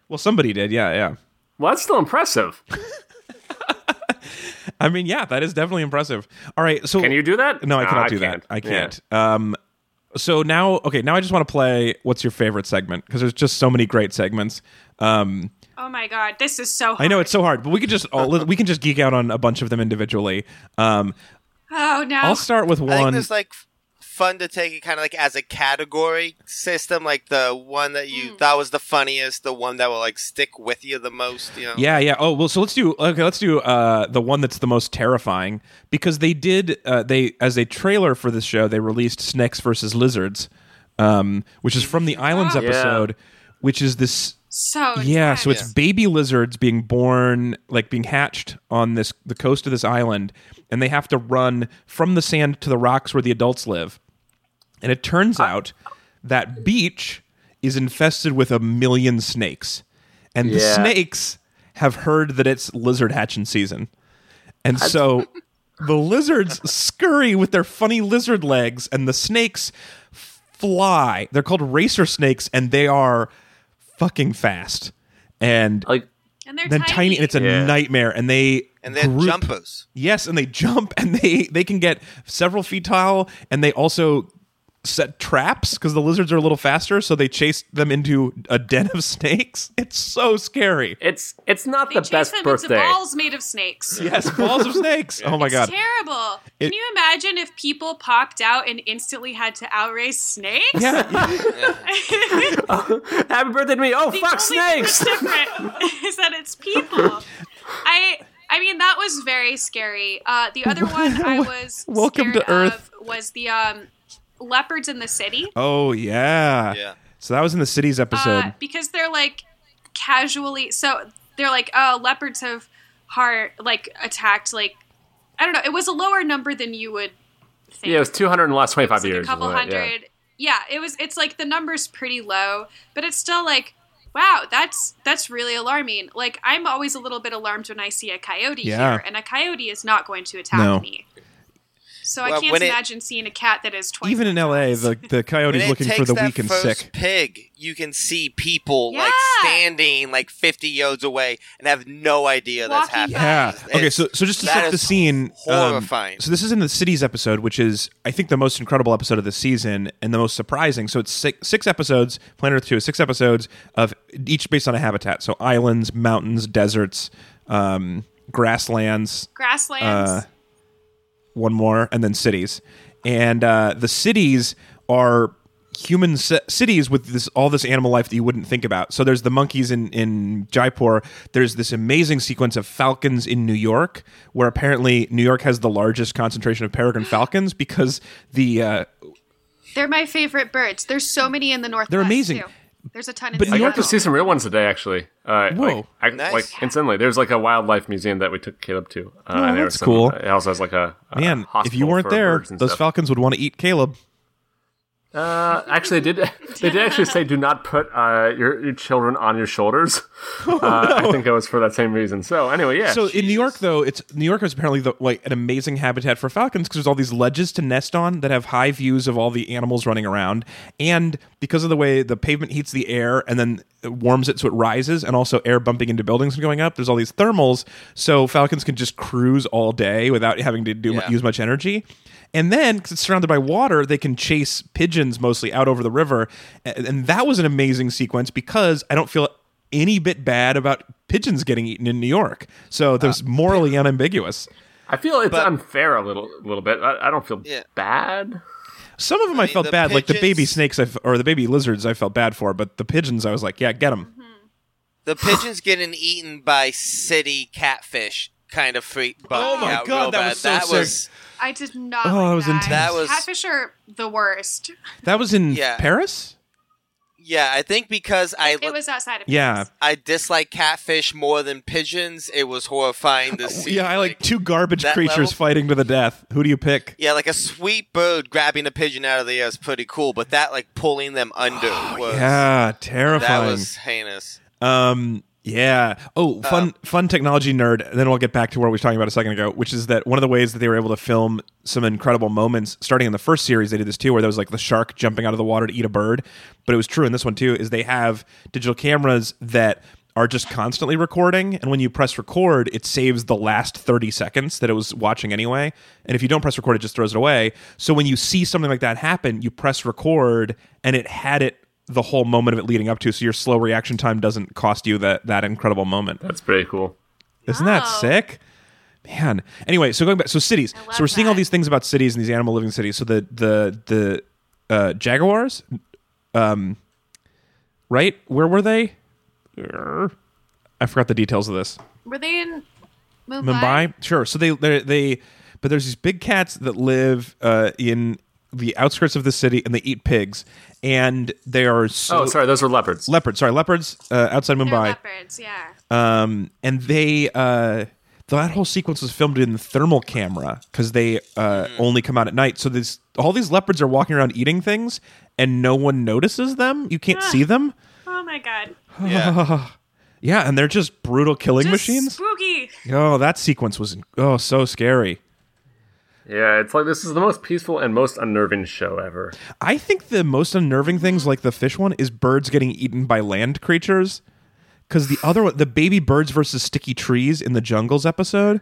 well, somebody did. Yeah, yeah. Well, that's still impressive. I mean, yeah, that is definitely impressive. All right, so Can you do that? No, I No, cannot I do can't. that. I can't. Um, so now, okay, now I just want to play. What's your favorite segment? Because there's just so many great segments. Um, Oh my god, this is so hard. I know it's so hard, but we could just all, we can just geek out on a bunch of them individually. Um, Oh no. I'll start with I think one. there's like f- fun to take it kind of like as a category system, like the one that you thought was the funniest, the one that will like stick with you the most. You know? Yeah, yeah. Oh, well, so let's do okay. Let's do uh, the one that's the most terrifying because they did uh, they as a trailer for this show they released Snakes versus Lizards, um, which is from the Islands Oh. Yeah. episode, which is this so yeah. So it's baby lizards being born like being hatched on this the coast of this island, and they have to run from the sand to the rocks where the adults live, and it turns out that beach is infested with a million snakes, and the Yeah. snakes have heard that it's lizard hatching season, and so the lizards scurry with their funny lizard legs, and the snakes fly. They're called racer snakes, and they are fucking fast. And Like And they're then tiny. tiny, and it's a Yeah. nightmare. And they And then group- jumpers. Yes, and they jump, and they they can get several feet tall, and they also set traps because the lizards are a little faster, so they chase them into a den of snakes. It's so scary. it's it's not they the chase best them birthday. into balls made of snakes. Yes, balls of snakes. Oh my it's god. terrible. It- Can you imagine if people popped out and instantly had to outrace snakes? Yeah, Happy birthday to me! Oh The fuck only snakes! difference different is that it's people. I I mean that was very scary. Uh, the other one I was Welcome scared to Earth. of was the um, leopards in the city. Oh yeah. Yeah. So that was in the cities episode. Uh, because they're like casually so they're like oh leopards have heart like attacked like I don't know it was a lower number than you would think. Yeah, it was 200 in the last 25 like years. a couple wasn't it? Yeah. hundred. Yeah. it was. It's like the number's pretty low, but it's still like, wow, that's that's really alarming. Like I'm always a little bit alarmed when I see a coyote Yeah. here, and a coyote is not going to attack No. me. So I can't when it- imagine seeing a cat that is twice. Even in LA, the the coyote's When looking for the that weak and first sick. pig, you can see people like standing like 50 yards away and have no idea that's happening. Yeah. It's- Okay. So so just to that set the is scene, um, horrifying. so this is in the cities episode, which is I think the most incredible episode of the season and the most surprising. So it's six, six episodes. Planet Earth Two is six episodes of each based on a habitat. So islands, mountains, deserts, um, grasslands, grasslands. uh, one more, and then cities. And uh, the cities are human ci- cities with this all this animal life that you wouldn't think about. So there's the monkeys in in Jaipur. There's this amazing sequence of falcons in New York, where apparently New York has the largest concentration of peregrine falcons because the uh, they're my favorite birds. There's so many in the north. They're amazing. Too. There's a ton in But Seattle. I New York got to see some real ones today, actually. Uh, Whoa. Like, I, Nice. like instantly. There's like a wildlife museum that we took Caleb to. Uh, Oh, and there that's was some- cool. It also has like a, a man, if you weren't there, those stuff. falcons would want to eat Caleb. Uh, actually, they did. They did actually say, "Do not put uh, your, your children on your shoulders." Uh, I think it was for that same reason. So anyway, yeah. So in New York, though, it's New York is apparently the, like an amazing habitat for falcons because there's all these ledges to nest on that have high views of all the animals running around, and because of the way the pavement heats the air and then it warms it so it rises, and also air bumping into buildings and going up, there's all these thermals, so falcons can just cruise all day without having to do Yeah. use much energy. And then, because it's surrounded by water, they can chase pigeons mostly out over the river. And, and that was an amazing sequence because I don't feel any bit bad about pigeons getting eaten in New York. So there's uh, morally unambiguous. I feel it's But- unfair a little, little bit. I, I don't feel Yeah. bad. Some of them I, mean, felt the bad, like the baby snakes I f- or the baby lizards I felt bad for, but the pigeons I was like, yeah, get them. The pigeons getting eaten by city catfish kind of freaked bummed Oh my out God, real that bad. was so that sick. was I did not. Oh, like that was that. intense. That was- catfish are the worst. That was in Yeah. Paris? yeah. I think because I It was outside of Yeah. Paris. I dislike catfish more than pigeons. It was horrifying to see. Yeah, I like two garbage that creatures level? fighting to the death. Who do you pick? Yeah, like a sweet bird grabbing a pigeon out of the air is pretty cool, but that like pulling them under was Yeah, terrifying. that terrifying. was heinous. Um. Yeah. Oh, fun, Um, fun technology nerd. Then we'll get back to what we were talking about a second ago, which is that one of the ways that they were able to film some incredible moments, starting in the first series, they did this too, where there was like the shark jumping out of the water to eat a bird. But it was true in this one too. Is they have digital cameras that are just constantly recording, and when you press record, it saves the last thirty seconds that it was watching anyway. And if you don't press record, it just throws it away. So when you see something like that happen, you press record, and it had it the whole moment of it leading up to so your slow reaction time doesn't cost you that that incredible moment. That's pretty cool. isn't that sick? Man. Anyway so going back so cities. So we're seeing all these things about cities and these animal living cities. So the the the uh jaguars um right? Where were they? I forgot the details of this. Were they in Mumbai? Mumbai? Sure. So they they they but there's these big cats that live uh, in the outskirts of the city and they eat pigs and they are so Oh, sorry, those were leopards. leopards. Sorry, leopards uh, outside They're Mumbai. leopards. Yeah. Um, and they uh, that whole sequence was filmed in thermal camera because they uh, only come out at night. So this all these leopards are walking around eating things and no one notices them. You can't see them. Oh my god. Yeah. Yeah, and they're just brutal killing Just machines. Spooky. Oh, that sequence was oh so scary. Yeah, it's like this is the most peaceful and most unnerving show ever. I think the most unnerving things, like the fish one, is birds getting eaten by land creatures. Because the other one, the baby birds versus sticky trees in the jungles episode.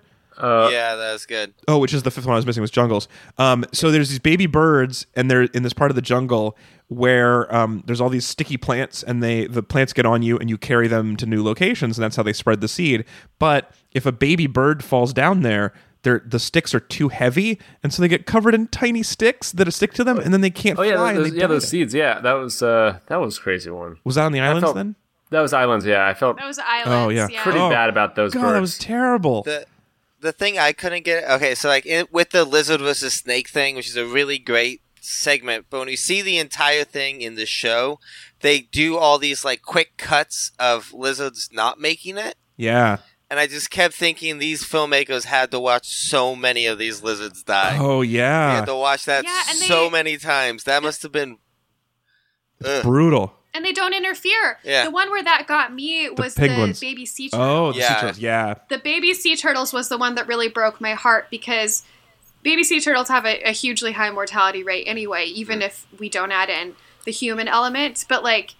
yeah, that's good. Oh, which is the fifth one I was missing was jungles. Um, so there's these baby birds, and they're in this part of the jungle where um, there's all these sticky plants, and they the plants get on you, and you carry them to new locations, and that's how they spread the seed. But if a baby bird falls down there, they're, the sticks are too heavy, and so they get covered in tiny sticks that stick to them, and then they can't Oh yeah, fly. those, and they yeah, die. those seeds. Yeah, that was uh, that was a crazy one. Was that on the islands felt- then? That was islands. Yeah, I felt That was islands. Oh, yeah. yeah. pretty Oh, bad about those God, birds. that was terrible. The the thing I couldn't get okay, so like in, with the lizard versus snake thing, which is a really great segment, but when you see the entire thing in the show, they do all these like quick cuts of lizards not making it. yeah. And I just kept thinking these filmmakers had to watch so many of these lizards die. Oh They yeah. had to watch that Yeah, so they- many times. That must have been. Ugh. Brutal. And they don't interfere. Yeah. The one where that got me was the, penguins. baby sea turtle. Oh, the sea Yeah. turtles. Yeah. the baby sea turtles was the one that really broke my heart because baby sea turtles have a, a hugely high mortality rate anyway, even mm. if we don't add in the human element. But like,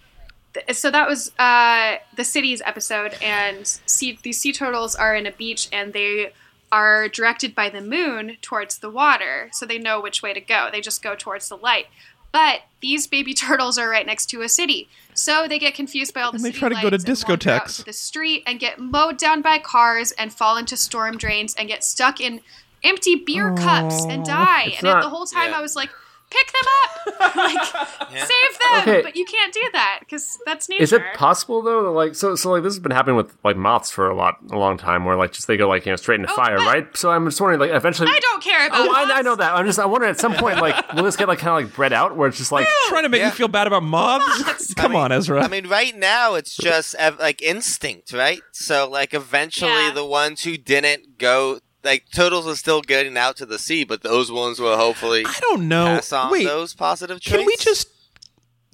th- so that was uh, the cities episode, and sea, these sea turtles are in a beach and they are directed by the moon towards the water, so they know which way to go. They just go towards the light. But these baby turtles are right next to a city, so they get confused by all the And they city try to go to lights and wander out discotheques. to the street and get mowed down by cars and fall into storm drains and get stuck in empty beer cups and die. And not- the whole time Yeah. I was like, pick them up, like Yeah. save them, Okay. but you can't do that because that's nature. Is it possible though? That, like, so, so like this has been happening with like moths for a lot, a long time, where like just they go like you know straight into Oh, fire, right? So I'm just wondering, like, eventually. I don't care about. Oh, I, I know that. I'm just. I wonder at some point, like, will this get like kind of like bred out, where it's just like, Trying to make Yeah. me feel bad about moths? Come on, Ezra. I mean, right now it's just ev- like instinct, right? So, like, eventually Yeah. the ones who didn't go, like, turtles are still getting out to the sea, but those ones will hopefully I don't know. pass on Wait, those positive traits. can we just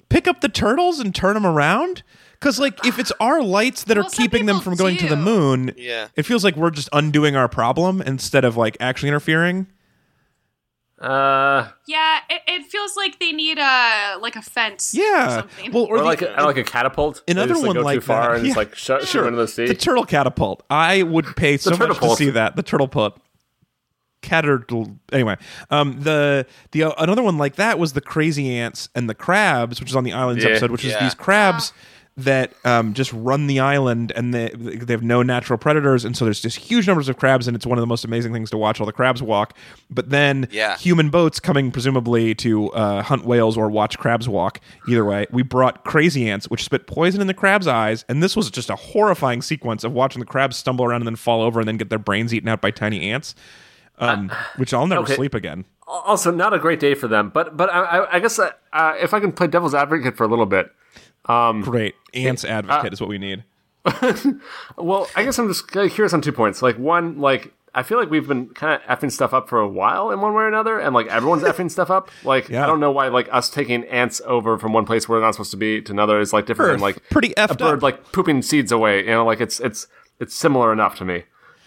pick up the turtles and turn them around? Because like, if it's our lights that Well, are keeping them people from going to the moon, Yeah. it feels like we're just undoing our problem instead of like actually interfering. Uh, Yeah, it, it feels like they need a like a fence. Yeah. Or something. Well, or, or the- like a, like a catapult. They another just, like, one go like too far that. and just Yeah. like shut, sure. shoot into the sea. The turtle catapult. I would pay so much to turtlepult. see that. The turtle put. Caterpillar. Anyway, um, the the uh, another one like that was the crazy ants and the crabs, which is on the islands Yeah. episode, which is these crabs that um, just run the island and they they have no natural predators, and so there's just huge numbers of crabs, and it's one of the most amazing things to watch all the crabs walk. But then Yeah. human boats coming presumably to uh, hunt whales or watch crabs walk. Either way, we brought crazy ants, which spit poison in the crabs' eyes, and this was just a horrifying sequence of watching the crabs stumble around and then fall over and then get their brains eaten out by tiny ants. Um, which I'll never okay. sleep again. also, not a great day for them. But but I, I, I guess uh, uh, if I can play devil's advocate for a little bit, Great, ants advocate is what we need. Well, I guess I'm just curious on two points. Like one, like I feel like we've been kind of effing stuff up for a while in one way or another, and like everyone's effing stuff up. Like Yeah. I don't know why like us taking ants over from one place where they're not supposed to be to another is like different Earth, than like pretty a effed bird up. like pooping seeds away. You know, like it's it's it's similar enough to me.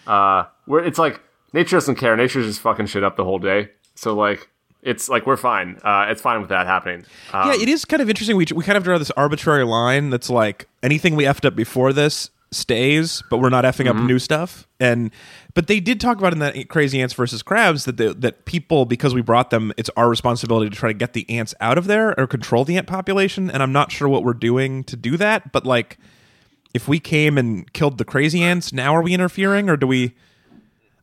Uh, where it's like nature doesn't care. Nature's just fucking shit up the whole day. So like it's like we're fine. Uh, it's fine with that happening. Um, yeah, it is kind of interesting. We we kind of draw this arbitrary line that's like anything we effed up before this stays, but we're not effing up new stuff. And but they did talk about in that crazy ants versus crabs that the, that people because we brought them, it's our responsibility to try to get the ants out of there or control the ant population. And I'm not sure what we're doing to do that, but like if we came and killed the crazy ants, now are we interfering or do we?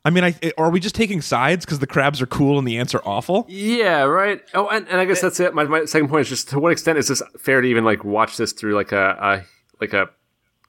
I mean, I, are we just taking sides because the crabs are cool and the ants are awful? Yeah, right. Oh, and, and I guess that's it. My, my second point is just to what extent is this fair to even like watch this through like a, a like a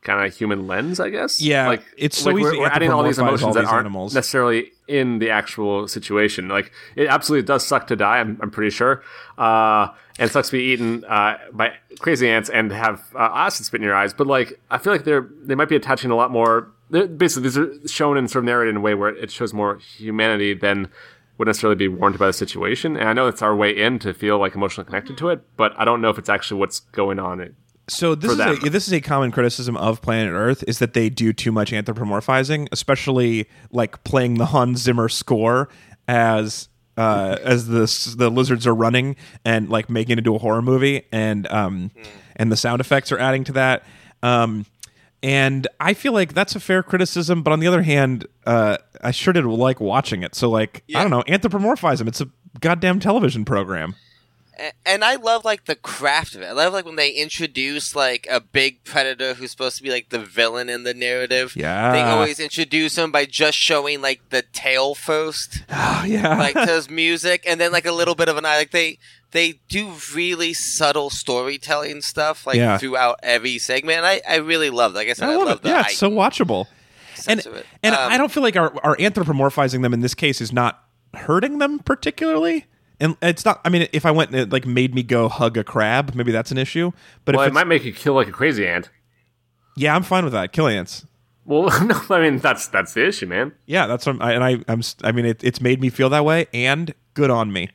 kind of human lens? I guess. Yeah, like it's so like easy we're, we're adding all these anthropomorphize all emotions that these aren't animals. necessarily in the actual situation. Like it absolutely does suck to die. I'm, I'm pretty sure. Uh, and sucks to be eaten uh, by crazy ants and have uh, acid spit in your eyes. But like, I feel like they're they might be attaching a lot more. Basically, these are shown and sort of narrated in a way where it shows more humanity than would necessarily be warranted by the situation. And I know it's our way in to feel like emotionally connected to it, but I don't know if it's actually what's going on. So this is them. a, this is a common criticism of Planet Earth is that they do too much anthropomorphizing, especially like playing the Hans Zimmer score as uh, as the the lizards are running and like making it into a horror movie, and um, and the sound effects are adding to that. Um, and I feel like that's a fair criticism, but on the other hand, uh, I sure did like watching it. So like, I don't know, anthropomorphize them. It's a goddamn television program. And I love like the craft of it. I love like when they introduce like a big predator who's supposed to be like the villain in the narrative. Yeah. They always introduce him by just showing like the tail first, Oh yeah, like there's music, and then like a little bit of an eye. Like they they do really subtle storytelling stuff like Yeah. throughout every segment. And I I really love. Like I said, I, I love, it. the Yeah, it's so watchable. And sense of it. and Um, I don't feel like our, our anthropomorphizing them in this case is not hurting them particularly. And it's not. I mean, if I went and it like made me go hug a crab, maybe that's an issue. But Well, if it might make you kill like a crazy ant. yeah, I'm fine with that. Kill ants. Well, no, I mean that's that's the issue, man. Yeah, that's what I'm, I, and I I'm I mean it, it's made me feel that way and good on me.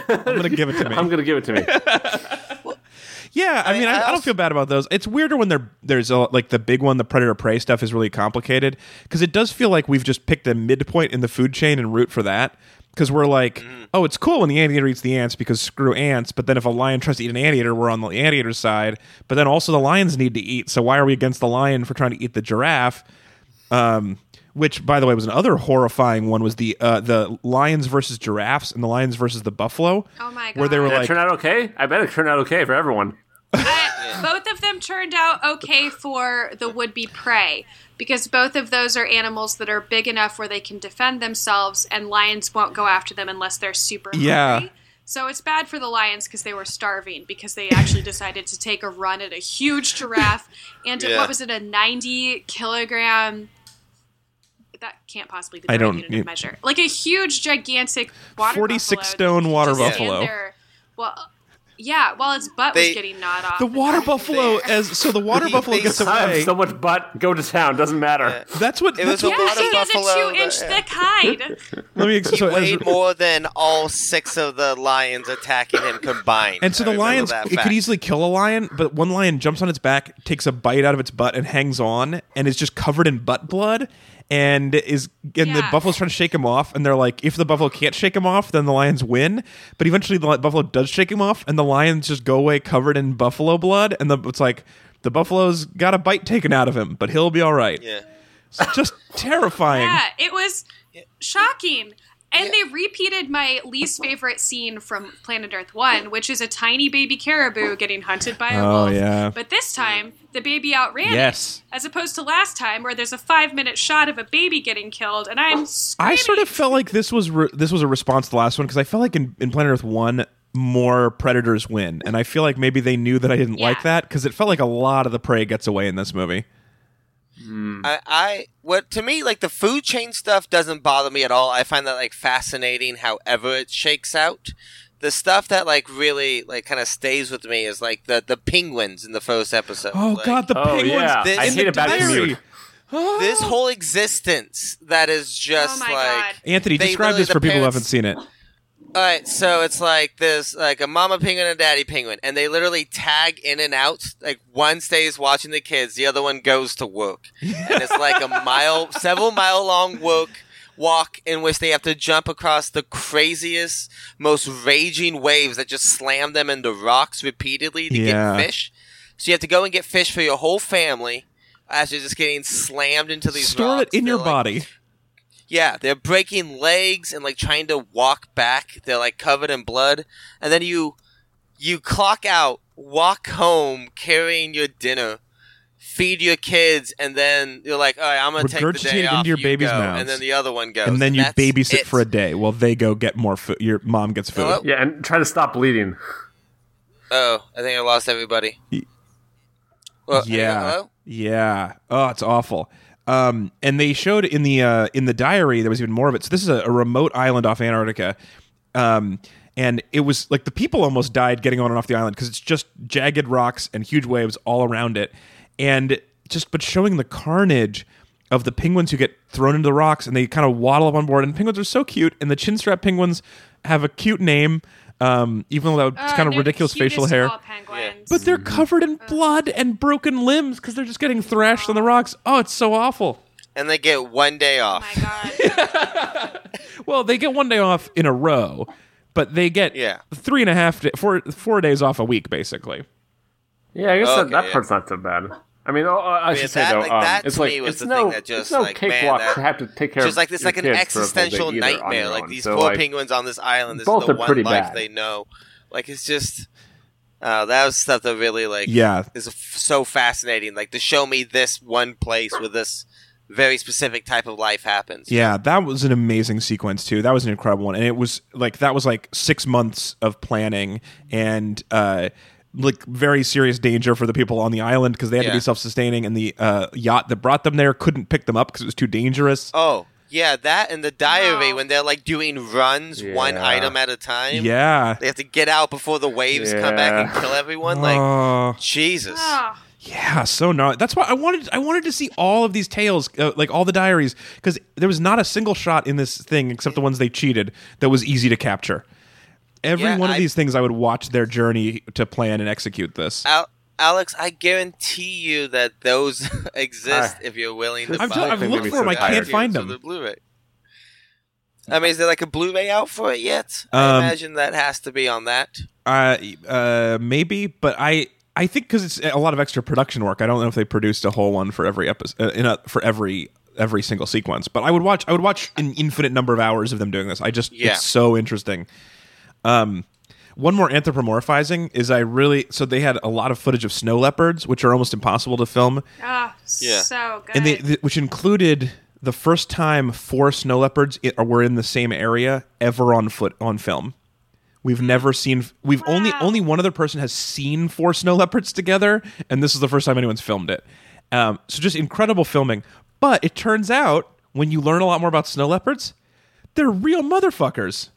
I'm gonna give it to me. I'm gonna give it to me. Yeah, I, mean, mean, I, I I don't feel bad about those. It's weirder when there there's a, like the big one, the predator prey stuff is really complicated because it does feel like we've just picked a midpoint in the food chain and root for that. Because we're like, Mm-hmm. oh, it's cool when the anteater eats the ants because screw ants. But then if a lion tries to eat an anteater, we're on the anteater's side. But then also the lions need to eat. So why are we against the lion for trying to eat the giraffe? Um, which, by the way, was another horrifying one. Was the uh, the lions versus giraffes and the lions versus the buffalo? Oh my god! Where they were Did like, it turn out okay? I bet it turned out okay for everyone. I- both of them turned out okay for the would-be prey because both of those are animals that are big enough where they can defend themselves, and lions won't go after them unless they're super Yeah. hungry. So it's bad for the lions because they were starving because they actually decided to take a run at a huge giraffe and Yeah. what was it a ninety kilogram. That can't possibly be the I right don't- unit you- of measure. Like a huge, gigantic water 46 buffalo stone water buffalo. there- Well, yeah, while its butt They- was getting gnawed off. the water back buffalo there. as so the water They- buffalo they gets away. so much butt. Go to town. Doesn't matter. That's what. It that's was a what Yeah, water he has a two-inch that- thick hide. let me. ex- So as- weighed more than all six of the lions attacking him combined. and so I the lions, it could easily kill a lion, but one lion jumps on its back, takes a bite out of its butt, and hangs on, and is just covered in butt blood. And is and the buffalo's trying to shake him off, and they're like, if the buffalo can't shake him off, then the lions win. But eventually, the buffalo does shake him off, and the lions just go away covered in buffalo blood, and the, it's like the buffalo's got a bite taken out of him, but he'll be all right. Yeah. It's just terrifying. Yeah, it was shocking. And they repeated my least favorite scene from Planet Earth 1, which is a tiny baby caribou getting hunted by a Oh, wolf. yeah. But this time, the baby outran Yes. it. As opposed to last time, where there's a five minute shot of a baby getting killed, and I'm I sort of felt like this was re- this was a response to the last one because I felt like in, in Planet Earth one more predators win, and I feel like maybe they knew that I didn't Yeah. like that because it felt like a lot of the prey gets away in this movie. Hmm. I, I what to me like the food chain stuff doesn't bother me at all. I find that like fascinating however it shakes out. The stuff that like really like kind of stays with me is like the the penguins in the first episode. Oh Like, God, the Oh, penguins! yeah. This- I hate the a bad diary. this whole existence that is oh, just Oh my like God. Anthony, describe literally- this for the people who haven't seen it. All right, so it's like this, like a mama penguin and a daddy penguin, and they literally tag in and out. Like one stays watching the kids, the other one goes to work, and it's like a mile, several mile long work walk in which they have to jump across the craziest, most raging waves that just slam them into rocks repeatedly to Yeah. get fish. So you have to go and get fish for your whole family as you're just getting slammed into these. Store it in They're your like- body. Yeah, they're breaking legs and like trying to walk back. They're like covered in blood, and then you you clock out, walk home carrying your dinner, feed your kids, and then you're like, all right, I'm gonna take the day it off. into your you baby's go. mouths. and then the other one goes, And then you that's babysit it. for a day while they go get more food. Your mom gets food. Hello? Yeah, and try to stop bleeding. Oh, I think I lost everybody. Y- Well, yeah, hello? yeah. Oh, it's awful. Um, and they showed in the uh, in the diary there was even more of it. So this is a, a remote island off Antarctica, um, and it was like the people almost died getting on and off the island because it's just jagged rocks and huge waves all around it, and just but showing the carnage of the penguins who get thrown into the rocks and they kind of waddle up on board. And penguins are so cute, and the chinstrap penguins have a cute name, um, even though it's Uh, kind of ridiculous facial hair. All penguins. But they're covered in blood and broken limbs because they're just getting thrashed on the rocks. Oh, it's so awful. And they get one day Oh off. my god. well, they get one day off in a row, but they get Yeah. three and a half, day, four four days off a week, basically. Yeah, I guess Okay, that, that yeah. part's not so bad. I mean, oh, I should say that- though, like, um, that it's to like me was it's the no, thing that it's no like, man, that- to have to take care Just of like this, like an kids for a full day existential nightmare. Like these So, poor like, penguins on this island. This both is the are one pretty life bad. they know. Like it's just, uh, that was stuff that really like Yeah, is so fascinating. Like to show me this one place where this very specific type of life happens. Yeah, that was an amazing sequence too. That was an incredible one, and it was like that was like six months of planning and uh, like very serious danger for the people on the island because they had to be self-sustaining, and the uh, yacht that brought them there couldn't pick them up because it was too dangerous. Oh yeah, that and the diary No. when they're like doing runs one item at a time. yeah, They have to get out before the waves come back and kill everyone. Like Oh, Jesus. Oh, yeah, so gnarly. That's why I wanted I wanted to see all of these tales, uh, like all the diaries, because there was not a single shot in this thing except the ones they cheated that was easy to capture. Every Yeah, one of I- these things, I would watch their journey to plan and execute this. Al- Alex, I guarantee you that those exist Ah. if you're willing to I've, buy I've looked for them. I can't find them. The Blu-ray. I mean, is there like a Blu-ray out for it yet? Um, I imagine that has to be on that. Uh, uh, maybe, but I I think because it's a lot of extra production work. I don't know if they produced a whole one for every episode, uh, in a, for every every single sequence. But I would watch. I would watch an infinite number of hours of them doing this. I just Yeah. it's so interesting. Um, one more anthropomorphizing is I really so they had a lot of footage of snow leopards, which are almost impossible to film, oh Yeah. so good. and they th- which included the first time four snow leopards i- were in the same area ever on foot on film. We've never seen. We've only only one other person has seen four snow leopards together, and this is the first time anyone's filmed it. Um, so just incredible filming. But it turns out when you learn a lot more about snow leopards, they're real motherfuckers.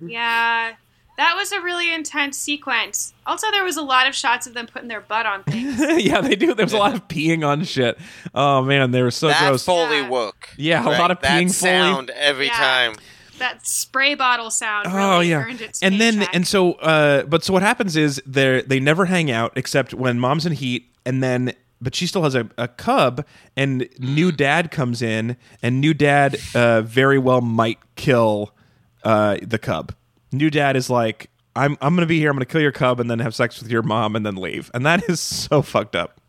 Yeah, that was a really intense sequence. Also, there was a lot of shots of them putting their butt on things. yeah, they do. There was a lot of peeing on shit. Oh man, they were so that gross. Foley Yeah. work. Yeah, a lot of that peeing Foley. sound every Yeah. time. that spray bottle sound. Really oh yeah earned its and then paycheck. and so uh but so what happens is they they never hang out except when mom's in heat and then but she still has a, a cub and new dad comes in and new dad uh very well might kill uh the cub. New dad is like i'm i'm gonna be here. I'm gonna kill your cub and then have sex with your mom and then leave. And that is so fucked up.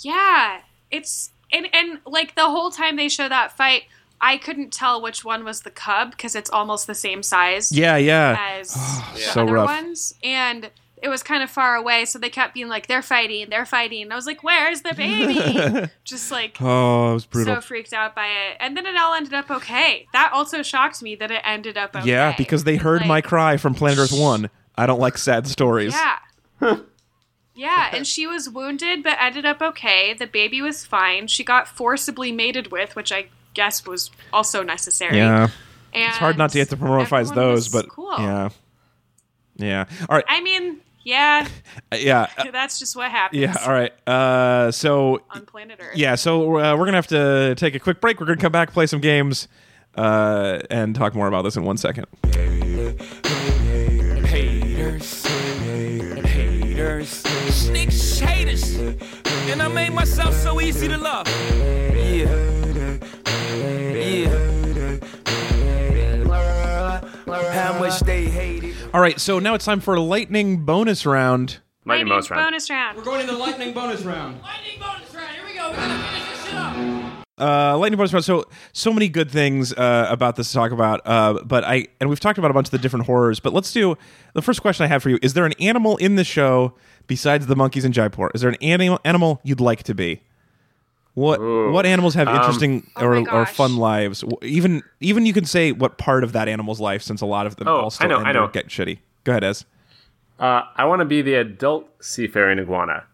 Yeah, it's and and like the whole time they show that fight, I couldn't tell which one was the cub because it's almost the same size yeah yeah. as the so other rough. ones, and it was kind of far away, so they kept being like, "They're fighting, they're fighting." And I was like, "Where's the baby?" Just like oh it was brutal so freaked out by it, and then it all ended up okay. That also shocked me that it ended up okay. yeah because they heard my cry from planet earth 1 i don't like sad stories Yeah. yeah, and she was wounded but ended up okay. The baby was fine. She got forcibly mated with, which I guess was also necessary. yeah And It's hard not to anthropomorphize everyone those, but cool. yeah, yeah. All right, I mean, yeah, uh, yeah, uh, that's just what happens yeah. All right. Uh, so on planet Earth. yeah, so uh, we're gonna have to take a quick break. We're gonna come back, play some games, uh, and talk more about this in one second. haters, and haters, snitch haters, and I made myself so easy to love. Yeah, yeah. How much they hated. All right, so now it's time for a lightning bonus round. Mighty Lightning Mouse round. bonus round. We're going into the lightning bonus round. Lightning bonus round. Here we go. We gotta finish this shit up. Uh, lightning bonus round. So so many good things uh, about this to talk about. Uh, but I and we've talked about a bunch of the different horrors. But let's do the first question I have for you: Is there an animal in the show besides the monkeys in Jaipur? Is there an animal animal you'd like to be? What what animals have interesting Oh or, my or fun lives? Even even you can say what part of that animal's life, since a lot of them Oh, all still I know, end I or know. get shitty. Go ahead, Ez. Uh, I want to be the adult seafaring iguana,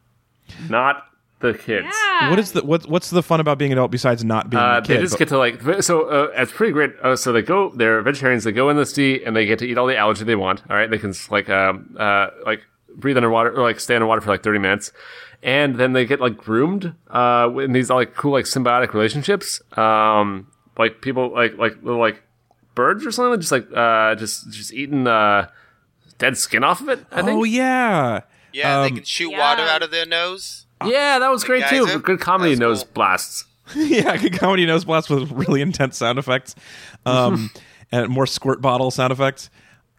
not the kids. Yeah. What is the what, what's the fun about being an adult besides not being Uh, a kid? they just But- get to like so uh, it's pretty great. Uh, so they go, they're vegetarians. They go in the sea and they get to eat all the algae they want. All right, they can like um uh like breathe underwater or like stay underwater for like thirty minutes, and then they get like groomed uh in these like cool like symbiotic relationships. Um, like people like like little like birds or something, just like uh just just eating uh dead skin off of it. I think. oh yeah, Yeah, they Um, can shoot Yeah. water out of their nose. Yeah, that was great too. geyser? Good comedy nose cool. blasts. yeah, good comedy nose blasts with really intense sound effects, um, and more squirt bottle sound effects.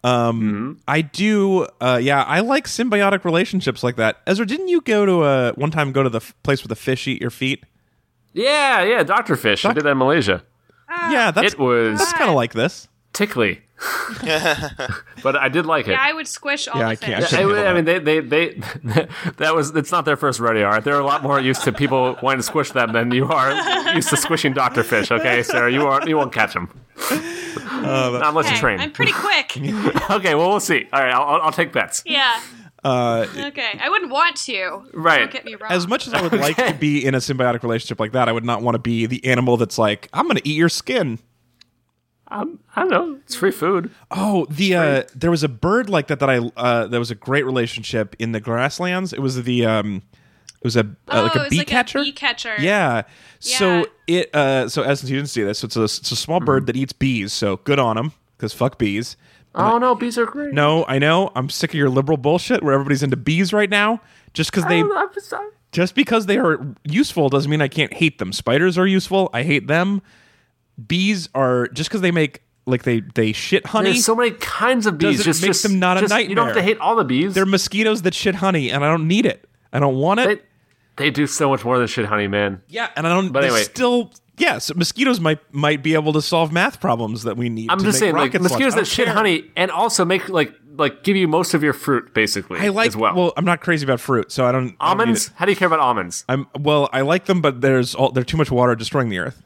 Um, I do. Uh, yeah, I like symbiotic relationships like that. Ezra, didn't you go to a one time go to the f- place where the fish eat your feet? Yeah, yeah, Doctor Fish. I did that in Malaysia. yeah, that's It was that's kind of like this. tickly, but I did like it. Yeah, I would squish all Yeah, the I can't- fish. I I, I mean, they, they, they, that was, it's not their first rodeo. All right? They're a lot more used to people wanting to squish them than you are used to squishing Dr. Fish, okay, Sarah? You, are, you won't catch them. not unless you train. I'm pretty quick. Okay, well, we'll see. All right, I'll, I'll- I'll take bets. Yeah. Uh, Okay. I wouldn't want to. Right. Don't get me wrong. as much as I would like to be in a symbiotic relationship like that, I would not want to be the animal that's like, I'm going to eat your skin. Um, I don't know. It's free food. Oh, the uh, there was a bird like that that I uh, that was a great relationship in the grasslands. It was the um, it was a uh, oh, like a it's bee like catcher. a bee catcher. Yeah. yeah. So it uh, so Essence, you didn't see this. So it's a, it's a small bird that eats bees. So good on them because fuck bees. Oh, no, bees are great. No, I know. I'm sick of your liberal bullshit where everybody's into bees right now. Just because they I'm, I'm just, I'm, just because they are useful doesn't mean I can't hate them. Spiders are useful. I hate them. Bees are just because they make like they they shit honey. there's so many kinds of bees. Just, make just, them not a nightmare. You don't have to hate all the bees. They're mosquitoes that shit honey, and I don't need it. I don't want it. they, they do so much more than shit, honey, man. yeah, and I don't. But anyway. still. Yes, mosquitoes might might be able to solve math problems that we need. I'm to just make saying, like mosquitoes that shit care. honey and also make like like give you most of your fruit, basically. I like. as well. I'm not crazy about fruit, so I don't. I don't almonds. How do you care about almonds? I'm well. I like them, but there's all, they're too much water destroying the earth.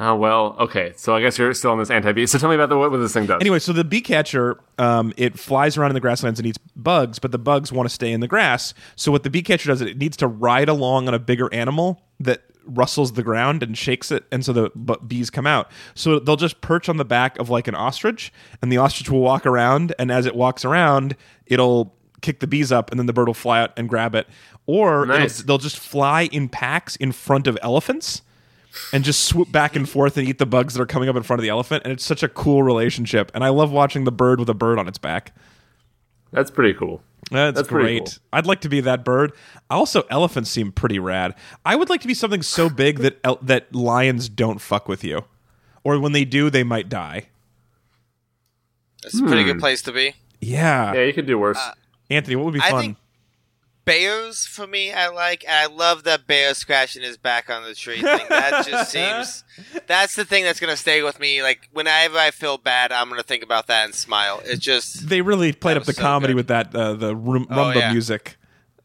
Oh well, okay. So I guess you're still on this anti-bee. So tell me about the, what, what this thing does. Anyway, so the bee catcher, um, it flies around in the grasslands and eats bugs, but the bugs want to stay in the grass. So what the bee catcher does, is it needs to ride along on a bigger animal that rustles the ground and shakes it, and so the bu- bees come out. So they'll just perch on the back of like an ostrich, and the ostrich will walk around, and as it walks around, it'll kick the bees up, and then the bird will fly out and grab it. Or Nice. they'll just fly in packs in front of elephants and just swoop back and forth and eat the bugs that are coming up in front of the elephant. And it's such a cool relationship. And I love watching the bird with a bird on its back. That's pretty cool. That's, That's great. cool. I'd like to be that bird. Also, elephants seem pretty rad. I would like to be something so big that el- that lions don't fuck with you, or when they do, they might die. That's a pretty Hmm. good place to be. Yeah, Yeah, you could do worse. Anthony, what would be I fun? think bears for me I like and I love that bear scratching his back on the tree thing. That just seems that's the thing that's gonna stay with me. Like whenever I feel bad, I'm gonna think about that and smile. It just they really played up the so comedy good. with that uh, the rum- Oh, rumba yeah. music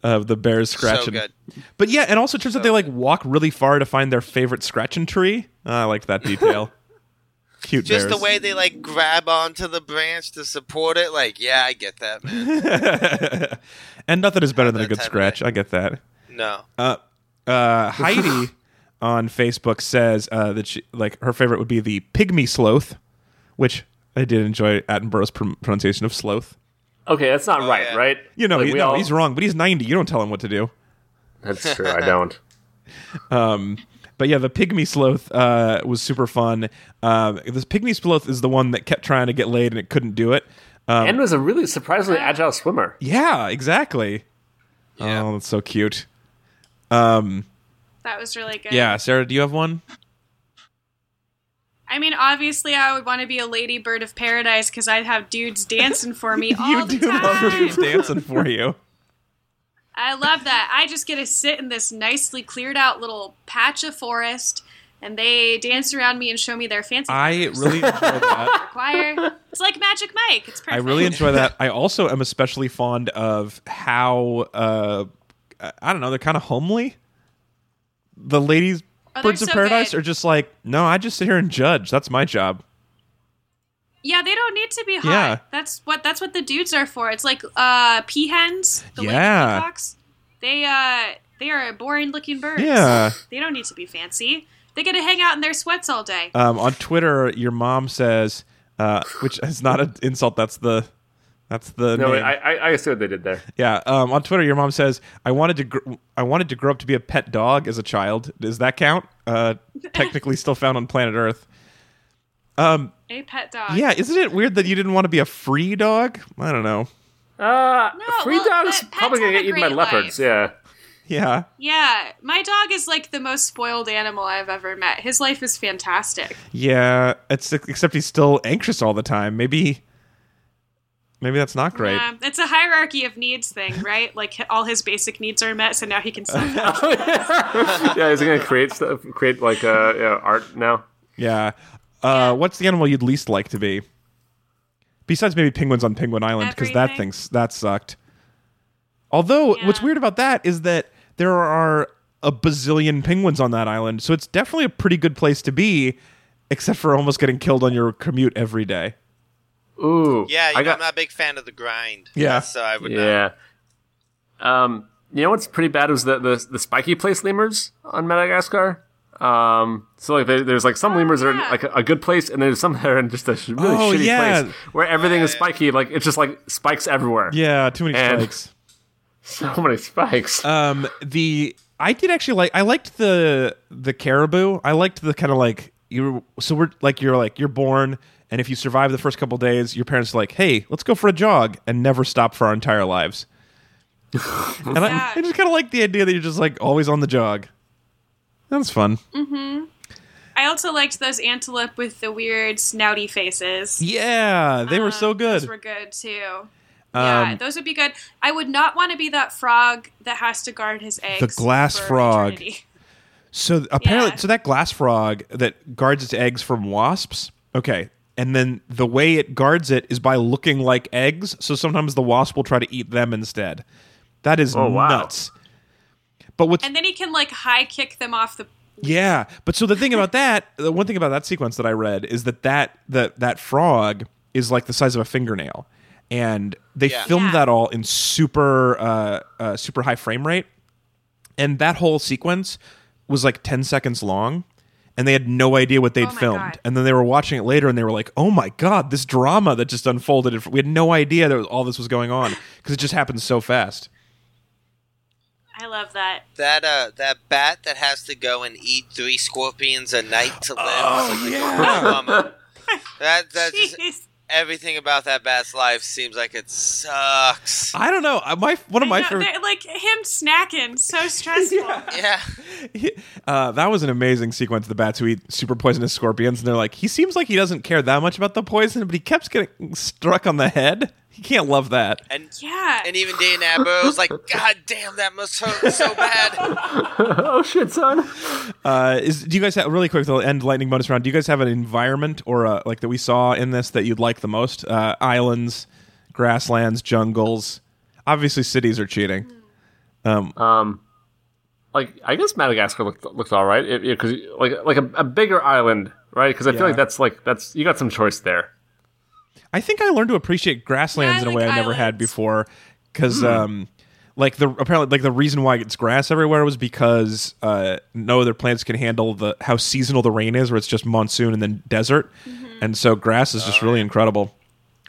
of the bears scratching. good. But yeah, and also it turns out they like walk really far to find their favorite scratching tree. I liked that detail. Cute just bears. the way they like grab onto the branch to support it. Like, yeah, I get that, man. and nothing is better than a good scratch. I get that. No. Uh, uh, Heidi on Facebook says uh, that she like her favorite would be the pygmy sloth, which I did enjoy Attenborough's pr- pronunciation of sloth. okay, that's not right, yeah. right? You know, Like, he- no, all- he's wrong, but he's ninety. You don't tell him what to do. That's true. I don't. But yeah, the pygmy sloth uh, was super fun. Um, this pygmy sloth is the one that kept trying to get laid and it couldn't do it. Um, and was a really surprisingly agile swimmer. yeah, exactly. Yeah. Oh, that's so cute. That was really good. Yeah, Sarah, do you have one? I mean, obviously, I would want to be a lady bird of paradise because I'd have dudes dancing for me all you the do love dudes dancing for you. I love that. I just get to sit in this nicely cleared out little patch of forest, and they dance around me and show me their fancy. I really enjoy that. choir. It's like Magic Mike. It's I really enjoy that. I also am especially fond of how uh, I don't know, they're kind of homely. The ladies Oh, Birds of Paradise good. are just like, no, I just sit here and judge. That's my job. Yeah, they don't need to be hot. Yeah. That's what that's what the dudes are for. It's like uh peahens, the Yeah. peacocks. They uh they are boring looking birds. Yeah. They don't need to be fancy. They get to hang out in their sweats all day. Um, on Twitter, your mom says, uh, which is not an insult. That's the that's the No, name. I, I I see what they did there. yeah. Um, on Twitter, your mom says, I wanted to gr- I wanted to grow up to be a pet dog as a child. Does that count? Uh, technically, still found on planet Earth. A pet dog. Yeah, isn't it weird that you didn't want to be a free dog? I don't know. Uh, No, free well, dogs pet- probably gonna get eaten by great leopards. life. Yeah. Yeah. Yeah, my dog is like the most spoiled animal I've ever met. His life is fantastic. Yeah. It's except he's still anxious all the time. Maybe maybe that's not great. Yeah, it's a hierarchy of needs thing, right? Like all his basic needs are met, so now he can self yeah, is he gonna create stuff, create like uh, yeah, art now? Yeah. Uh, what's the animal you'd least like to be? Besides maybe penguins on Penguin Island, because that thing's that sucked. Although what's weird about that is that there are a bazillion penguins on that island, so it's definitely a pretty good place to be, except for almost getting killed on your commute every day. Ooh, Yeah, you I know, got I'm not a big fan of the grind. Yeah. so I would not. yeah. Um, you know what's pretty bad was the the, the spiky place lemurs on Madagascar. Um, so like there, there's like some lemurs that are in, like a, a good place, and there's some that are in just a really Oh, shitty yeah. place where everything is spiky. Like it's just like spikes everywhere. Yeah, too many And- spikes. so many spikes. Um, the I did actually like I liked the the caribou. I liked the kind of like you. So we're like you're like you're born, and if you survive the first couple days, your parents are like, "Hey, let's go for a jog," and never stop for our entire lives. and I, I just kind of like the idea that you're just like always on the jog. That's fun. I also liked those antelope with the weird snouty faces. Yeah, they were so Um, good. Those were good too. yeah, Um, those would be good. I would not want to be that frog that has to guard his eggs. The glass for frog. eternity. So apparently, Yeah. so that glass frog that guards its eggs from wasps. Okay, and then the way it guards it is by looking like eggs. So sometimes the wasp will try to eat them instead. That is Oh, wow. Nuts. But what's And then he can like high kick them off the. yeah, but so the thing about that, the one thing about that sequence that I read is that that that that frog is like the size of a fingernail, and they Yeah. filmed Yeah. that all in super uh, uh, super high frame rate, and that whole sequence was like ten seconds long, and they had no idea what they'd Oh filmed, God. and then they were watching it later, and they were like, "Oh my god, this drama that just unfolded! We had no idea that all this was going on because it just happened so fast." I love that. That uh, that bat that has to go and eat three scorpions a night to live. Oh yeah. That that just, everything about that bat's life seems like it sucks. I don't know. uh, My one of my know, favorite. like him snacking, so stressful. Yeah, uh, that was an amazing sequence. The bats who eat super poisonous scorpions, and they're like, he seems like he doesn't care that much about the poison, but he keeps getting struck on the head. He can't love that. and Yeah. and even Dan Attenborough was like, God damn, that must hurt so bad. oh shit, son. Uh, is do you guys have really quick? The end lightning bonus round. Do you guys have an environment or uh like that we saw in this that you'd like the most? Uh, islands, grasslands, jungles. Obviously, cities are cheating. Um, like I guess Madagascar looked looked all right because like like a, a bigger island, right? Because I Yeah. feel like that's like that's you got some choice there. I think I learned to appreciate grasslands Yeah, in a like way I never had before. Because, um, like the apparently, like the reason why it's grass everywhere was because uh, no other plants can handle the how seasonal the rain is, where it's just monsoon and then desert, and so grass is just really incredible.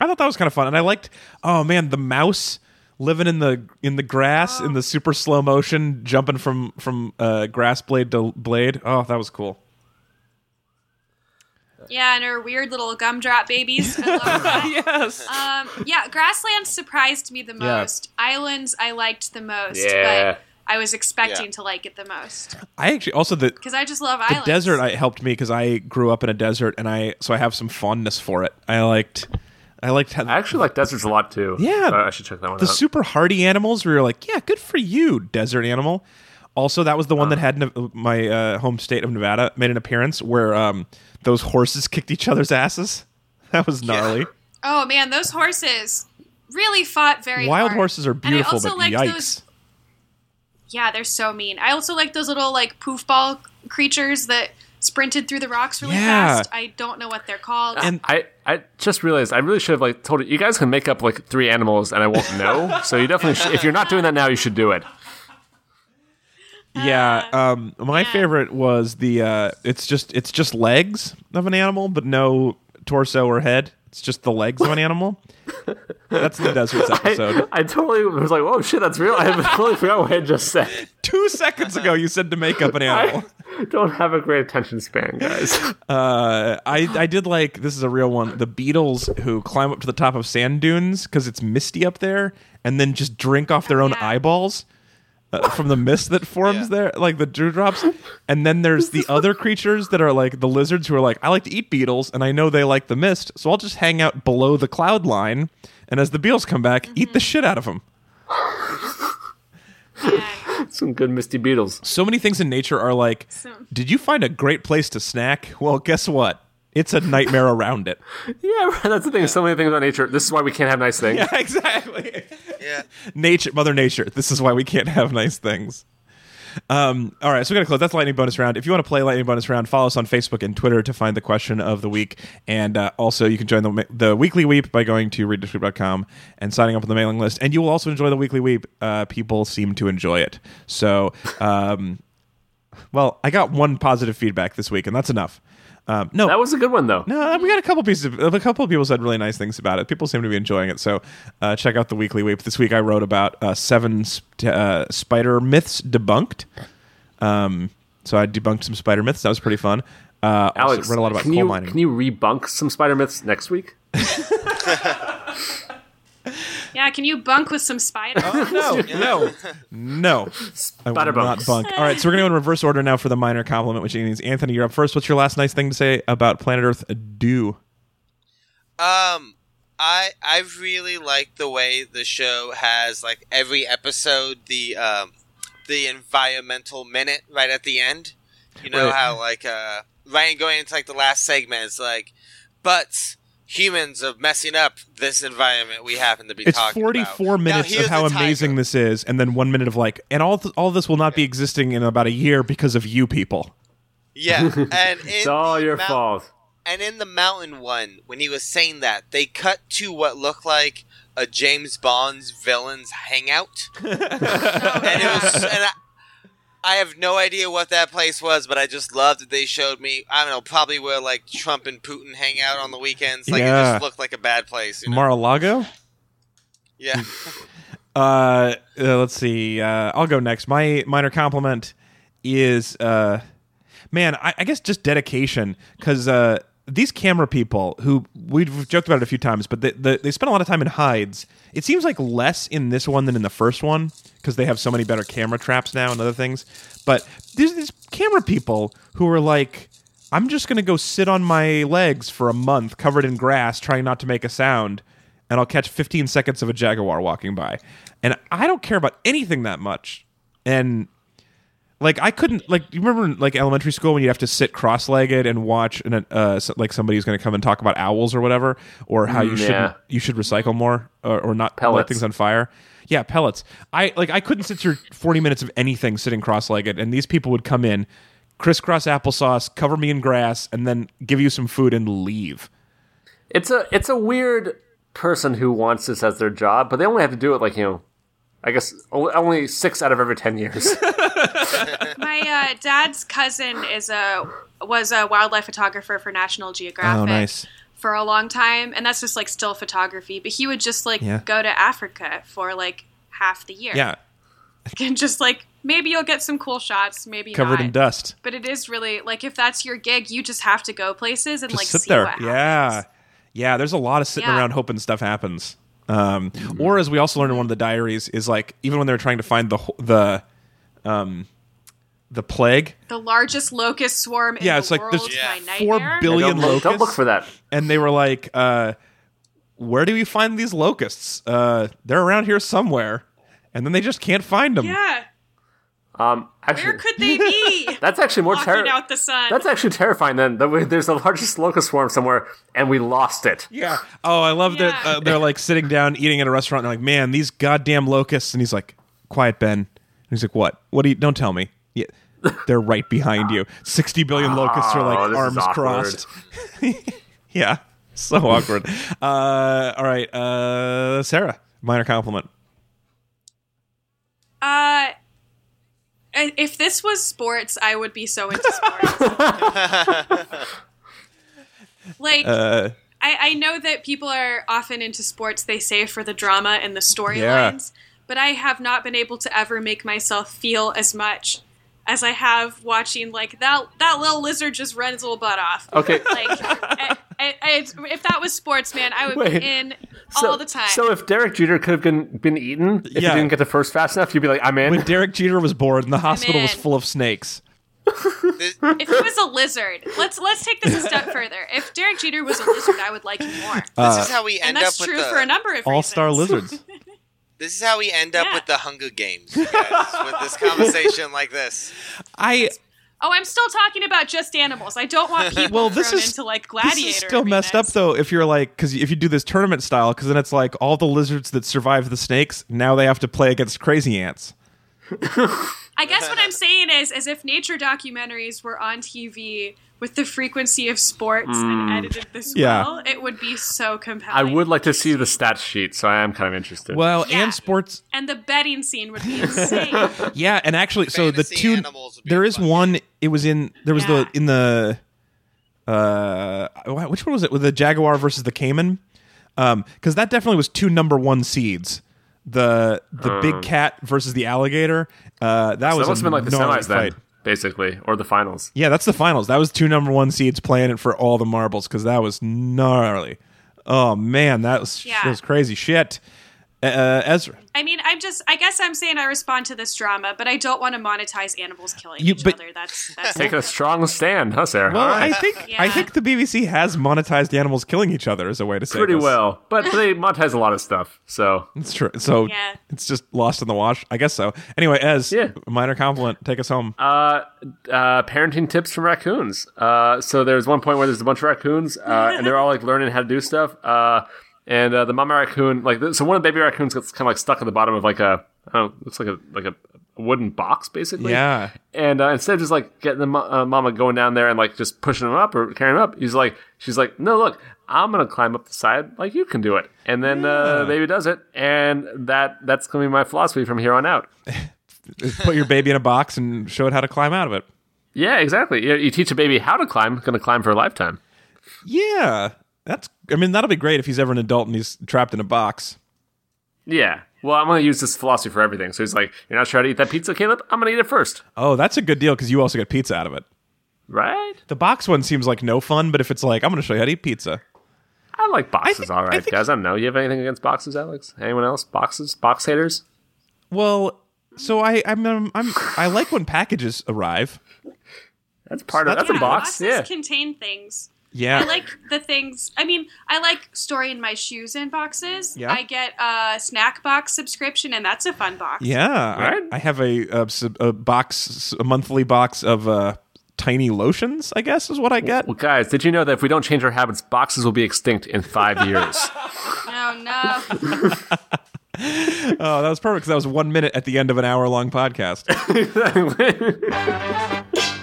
I thought that was kind of fun, and I liked. Oh man, the mouse living in the in the grass in the super slow motion, jumping from from uh, grass blade to blade. Oh, that was cool. Yeah, and her weird little gumdrop babies. I love that. yes. Um, yeah, grasslands surprised me the Yeah. most. Islands I liked the most, Yeah. but I was expecting Yeah. to like it the most I actually also the because I just love the islands. desert I, helped me because I grew up in a desert and I so I have some fondness for it. I liked I liked how I actually like deserts a lot too. Yeah. So I should check that one out. the out. super hardy animals. where you're like, yeah, good for you, desert animal. Also, that was the one that had Nev- my uh, home state of Nevada made an appearance where um, those horses kicked each other's asses. That was gnarly. Oh man, those horses really fought very well. Wild hard. horses are And I beautiful, also but liked yikes. those- yeah, they're so mean. I also like those little like poof ball creatures that sprinted through the rocks really Yeah. fast. I don't know what they're called. And- I, I just realized I really should have like told you. You guys can make up like three animals, and I won't know. so you definitely, should, if you're not doing that now, you should do it. Yeah, um, my yeah. favorite was the. Uh, it's just it's just legs of an animal, but no torso or head. It's just the legs of an animal. That's the deserts episode. I totally was like, "Oh shit, that's real." I totally forgot what I just said. Two seconds ago, you said to make up an animal. I don't have a great attention span, guys. Uh, I I did like this is a real one. The beetles who climb up to the top of sand dunes because it's misty up there, and then just drink off their own Yeah. eyeballs. Uh, from the mist that forms Yeah. there, like the dewdrops. And then there's the other creatures that are like the lizards who are like, I like to eat beetles, and I know they like the mist, so I'll just hang out below the cloud line. And as the beetles come back, eat the shit out of them. Some good Misty beetles. So many things in nature are like, So- did you find a great place to snack? Well, guess what? It's a nightmare around it. Yeah, that's the thing. So many things about nature. This is why we can't have nice things. Yeah, exactly. Yeah. nature, Mother Nature. This is why we can't have nice things. Um, all right, so we got to close. That's lightning bonus round. If you want to play lightning bonus round, follow us on Facebook and Twitter to find the question of the week, and uh, also you can join the the weekly weep by going to readitandweep.com and signing up on the mailing list. And you will also enjoy the weekly weep. Uh, people seem to enjoy it. So, um, well, I got one positive feedback this week, and that's enough. Um, no, That was a good one, though. no, we got a couple pieces. Of, a couple of people said really nice things about it. People seem to be enjoying it. So uh, check out the weekly weep. This week I wrote about uh, seven sp- uh, spider myths debunked. Um, so I debunked some spider myths. That was pretty fun. Uh, Alex, read a lot about can coal you, mining. Can you rebunk some spider myths next week? Yeah, can you bunk with some spiders? no, no, no. I will not bunks. bunk. All right, so we're going to go in reverse order now for the minor compliment, which means Anthony, you're up first. What's your last nice thing to say about Planet Earth? Do Um, I I really like the way the show has like every episode the um the environmental minute right at the end. You know Right. how like uh Ryan going into like the last segment is like, but humans of messing up this environment we happen to be it's talking 44 about. Now, minutes of how amazing this is, and then one minute of like, and all th- all this will not be existing in about a year because of you people. Yeah, and It's all your mount- fault. And in the mountain one, when he was saying that, they cut to what looked like a James Bond's villain's hangout, and it was. And I, I have no idea what that place was, but I just loved that they showed me. I don't know, probably where like Trump and Putin hang out on the weekends. Like it just looked like a bad place. You know? Mar-a-Lago. yeah, Uh, uh, let's see. Uh, I'll go next. My minor compliment is, uh, man, I, I guess just dedication because uh, these camera people who we've joked about it a few times, but they, they, they spend a lot of time in hides. It seems like less in this one than in the first one because they have so many better camera traps now and other things. But there's these camera people who are like, I'm just going to go sit on my legs for a month covered in grass trying not to make a sound and I'll catch 15 seconds of a jaguar walking by. And I don't care about anything that much. And like I couldn't like you remember in, like elementary school when you'd have to sit cross-legged and watch an, uh like somebody's going to come and talk about owls or whatever or how you Mm, should you should recycle more or, or not light things on fire. Yeah, pellets. I like I couldn't sit through 40 minutes of anything sitting cross-legged and these people would come in crisscross applesauce, cover me in grass and then give you some food and leave. It's a it's a weird person who wants this as their job, but they only have to do it like you know, I guess only six out of every ten years. My uh, dad's cousin is a was a wildlife photographer for National Geographic. Oh, nice. For a long time, and that's just like still photography. But he would just like Yeah. go to Africa for like half the year. Yeah, and just like maybe you'll get some cool shots, maybe covered not. in dust. But it is really like if that's your gig, you just have to go places and just like sit see there. what Yeah, yeah. There's a lot of sitting Yeah. around hoping stuff happens. Um, Or as we also learned in one of the diaries, is like even when they're trying to find the the um, the plague. The largest locust swarm in Yeah, the it's like world. there's my four nightmare. billion don't, look, don't look for that. and they were like, uh, "Where do we find these locusts? Uh, they're around here somewhere." And then they just can't find them. Yeah, Um, where could they be? that's actually more terrifying. out the sun. That's actually terrifying. Then that there's the largest locust swarm somewhere, and we lost it. Yeah. Oh, I love that uh, they're like sitting down eating at a restaurant. And they're like, man, these goddamn locusts. And he's like, quiet, Ben. And he's like, what? What do you? Don't tell me. Yeah, they're right behind you. Sixty billion locusts are Oh, like this arms crossed. yeah. So awkward. uh, all right, uh, Sarah. Minor compliment. Uh, if this was sports, I would be so into sports. like, Uh, I, I know that people are often into sports they say, for the drama and the storylines, but I have not been able to ever make myself feel as much as I have watching like that that little lizard just run his little butt off. Okay. Like, I- I- I- if that was sports, man, I would Wait. be in So, all the time. so if Derek Jeter could have been, been eaten, if Yeah. he didn't get the first fast enough, you'd be like, I'm in. When Derek Jeter was born, the hospital was full of snakes. If he was a lizard, let's let's take this a step further. If Derek Jeter was a lizard, I would like him more. this is uh, how we end and end that's up with true the for a number of All star reasons. lizards. This is how we end up Yeah. with the Hunger Games, guys, with this conversation like this. I Oh, I'm still talking about just animals. I don't want people Well, this thrown is- into like gladiator. this is still messed up though. If you're like, because if you do this tournament style, because then it's like all the lizards that survive the snakes now they have to play against crazy ants. I guess what I'm saying is, as if nature documentaries were on TV with the frequency of sports and edited this Yeah. well, it would be so compelling. I would like to see the stats sheet, so I am kind of interested. Well, Yeah. and sports, and the betting scene would be insane. yeah, and actually, so the two would be there is fun. one. It was in there was Yeah. the in the uh which one was it with the Jaguar versus the caiman? Um, because that definitely was two number one seeds. The the big cat versus the alligator. Uh, that so was that must a have been like the gnarly semis then, basically, or the finals. Yeah, that's the finals. That was two number one seeds playing it for all the marbles because that was gnarly. Oh man, that was Yeah. that was crazy shit. Uh, Ezra, I mean, I'm just. I guess I'm saying I respond to this drama, but I don't want to monetize animals killing You- each but- other. That's that's Taking a strong stand, huh, Sarah? well, All right. I think I think the BBC has monetized animals killing each other as a way to say pretty this. well, but they monetize a lot of stuff. So It's true. So Yeah. it's just lost in the wash. I guess so. Anyway, Ez, Yeah. minor compliment. Take us home. uh, uh, parenting tips from raccoons. Uh, so there's one point where there's a bunch of raccoons, uh, and they're all like learning how to do stuff. Uh, and uh, the mama raccoon, like, so one of the baby raccoons gets kind of like stuck at the bottom of like a, I don't know, looks like a like a wooden box basically. yeah. And uh, instead of just like getting the mo- uh, mama going down there and like just pushing him up or carrying him up, he's like, she's like, no, look, I'm gonna climb up the side like you can do it. And then uh, the baby does it, and that that's gonna be my philosophy from here on out. Put your baby in a box and show it how to climb out of it. Yeah, exactly. You, you teach a baby how to climb, going to climb for a lifetime. Yeah. That's I mean, that'll be great if he's ever an adult and he's trapped in a box. Yeah. Well, I'm going to use this philosophy for everything. So he's like, "You're not sure how to eat that pizza, Caleb? I'm going to eat it first, Oh, that's a good deal because you also get pizza out of it. right?" The box one seems like no fun, but if it's like, I'm going to show you how to eat pizza. I like boxes, think- all I right, think- guys. I don't know. You have anything against boxes, Alex? Anyone else? Boxes? Box haters? Well, so I I'm, um, I'm I like when packages arrive. That's part of That's that's a box. boxes Yeah. contain things. Yeah. I like the things. I mean, I like storing my shoes in boxes. Yeah. I get a snack box subscription, and that's a fun box. Yeah, I- Right? I, have a, a a box, a monthly box of uh, tiny lotions. I guess is what I get. Well, guys, did you know that if we don't change our habits, boxes will be extinct in five years? Oh no! Oh, that was perfect because that was one minute at the end of an hour long podcast.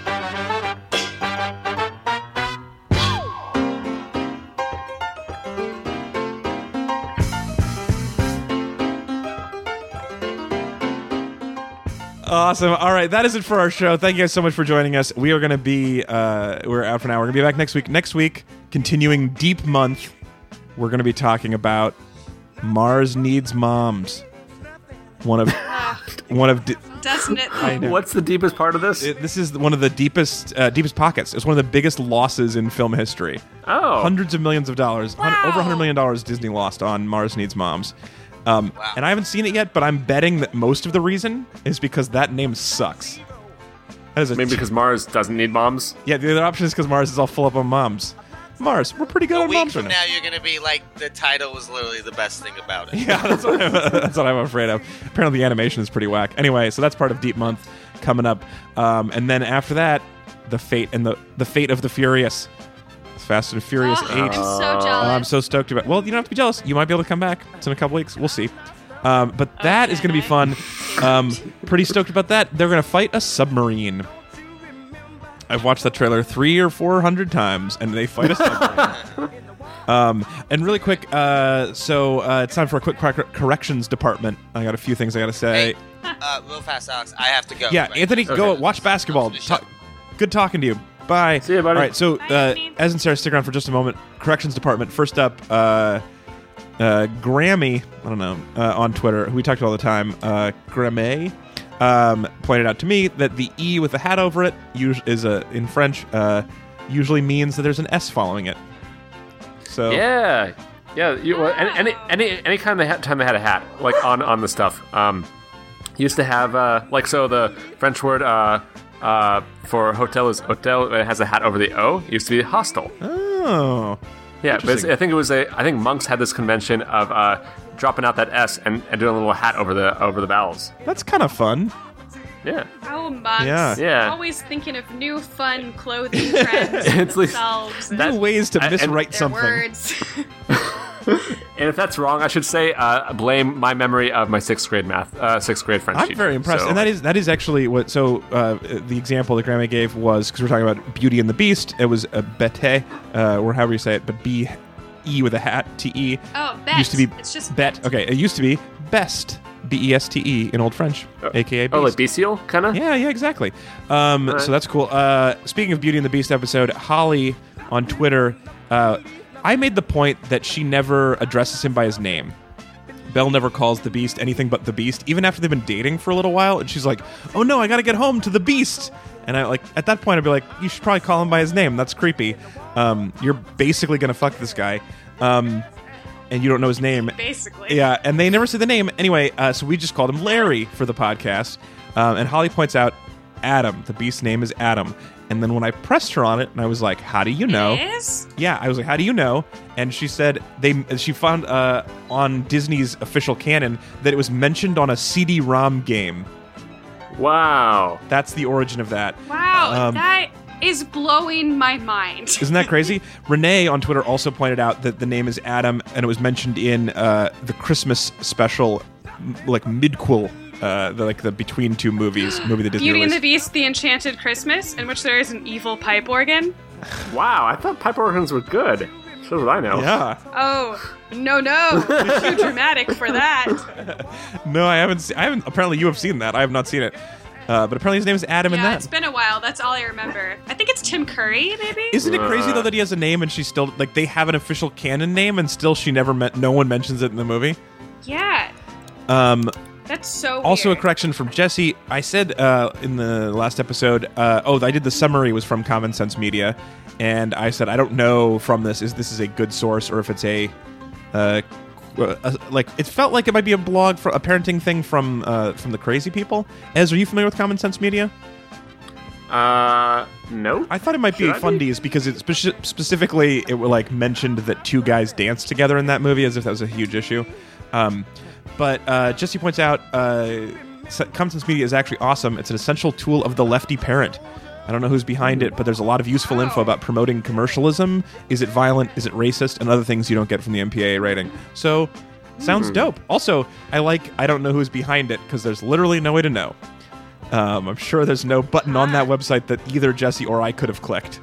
Awesome. All right, that is it for our show. Thank you guys so much for joining us. We are going to be uh, we're out for now. We're going to be back next week. Next week, continuing Deep Month, we're going to be talking about Mars Needs Moms. One of one of di- Doesn't it? What's the deepest part of this? It- this is one of the deepest uh, deepest pockets. It's one of the biggest losses in film history. oh, Hundreds of millions of dollars, hun- Wow. over hundred million dollars Disney lost on Mars Needs Moms. Um, Wow. And I haven't seen it yet, but I'm betting that most of the reason is because that name sucks. That is a maybe because Mars doesn't need moms. yeah. The other option is because Mars is all full up on moms. Mars, we're pretty good A on week moms from right now. now, you're going to be like, the title was literally the best thing about it. Yeah, that's what, I'm, that's what I'm afraid of. Apparently, the animation is pretty whack. Anyway, so that's part of Deep Month coming up, um, and then after that, the fate and the the fate of the Furious, Fast and Furious Eight. I'm so Oh, jealous. I'm so stoked about. Well, you don't have to be jealous. You might be able to come back. It's in a couple weeks. We'll see. Um, but that is going to be fun. Um, pretty stoked about that. They're going to fight a submarine. I've watched that trailer three or four hundred times, and they fight a submarine. um, and really quick, uh, so uh, it's time for a quick cor- corrections department. I got a few things I got to say. Hey, uh, real fast, Alex. I have to go. Yeah, right Anthony, now. go watch basketball. Ta- good talking to you. Bye. See you, buddy. All right, so Bye, uh, Anthony. Ez and Sarah, stick around for just a moment. Corrections department. First up, uh, uh, Grammy. I don't know uh, on Twitter. Who we talk to all the time. Uh, Grammy. um, pointed out to me that the E with the hat over it us- is a in French uh, usually means that there's an S following it. So Yeah, yeah. You, well, any, any any any kind of ha- time they had a hat like on on the stuff. Um, used to have uh like so the French word uh uh for hotel is hotel. It has a hat over the O. It used to be hostel. Oh, Yeah, but. I think it was a. I think monks had this convention of uh dropping out that S and, and doing a little hat over the over the vowels. that's kind of fun. Yeah, Oh, monks. Yeah. Yeah. Always thinking of new fun clothing trends It's themselves and That- New ways to I- and- miswrite their something. words. and if that's wrong, I should say uh, blame my memory of my sixth grade math, uh, sixth grade French. I'm teacher. very impressed, So- and that is that is actually what. So uh, the example that Grandma gave was because we're talking about Beauty and the Beast. It was a bete, uh, or however you say it, but B E with a hat T E. Oh, bet. Used to be It's just bet. Okay, it used to be best B E S T E in Old French, aka Beast. Oh, like bestial, kind of. Yeah, yeah, exactly. Um, Alright. So that's cool. Uh, speaking of Beauty and the Beast episode, Holly on Twitter, uh, I made the point that she never addresses him by his name. Belle never calls the Beast anything but the Beast, even after they've been dating for a little while. And she's like, "Oh no, I gotta get home to the Beast." And I like at that point, I'd be like, "You should probably call him by his name. That's creepy. Um, you're basically gonna fuck this guy, um, and you don't know his name. basically. Yeah, and they never say the name. Anyway, uh, so we just called him Larry for the podcast. Um, and Holly points out Adam. The beast's name is Adam. And then when I pressed her on it, and I was like, "How do you know?" Is? Yeah, I was like, "How do you know?" And she said they she found uh, on Disney's official canon that it was mentioned on a CD-ROM game. Wow. That's the origin of that. Wow, Um, that is blowing my mind. Isn't that crazy? Renee on Twitter also pointed out that the name is Adam, and it was mentioned in uh, the Christmas special, like midquel, uh, the, like the between two movies movie that Disney Beauty and the released. Beast: The Enchanted Christmas, in which there is an evil pipe organ. Wow. I thought pipe organs were good. So did I know. Yeah, Oh no, no, too dramatic for that. no, I haven't. Se- I haven't. Apparently, you have seen that. I have not seen it. Uh, but apparently, his name is Adam in Yeah, that. it's been a while. That's all I remember. I think it's Tim Curry, maybe. Isn't it crazy Uh. though that he has a name and she still like they have an official canon name and still she never met. No one mentions it in the movie. yeah, Um, that's so. Also, a correction from Jesse. I said uh, in the last episode, uh, oh, I did the summary was from Common Sense Media, and I said I don't know from this is this is a good source or if it's a, uh, uh, like it felt like it might be a blog for a parenting thing from uh, from the crazy people. Ez, are you familiar with Common Sense Media? Uh, no. I thought it might be Should I be? fundies because it speci- specifically it were like mentioned that two guys danced together in that movie as if that was a huge issue. Um, but uh, Jesse points out uh, S- Common Sense Media is actually awesome. It's an essential tool of the lefty parent. I don't know who's behind it, but there's a lot of useful info about promoting commercialism. Is it violent? Is it racist? And other things you don't get from the MPAA rating. So, sounds dope. Also, I like I don't know who's behind it because there's literally no way to know. Um, I'm sure there's no button on that website that either Jesse or I could have clicked.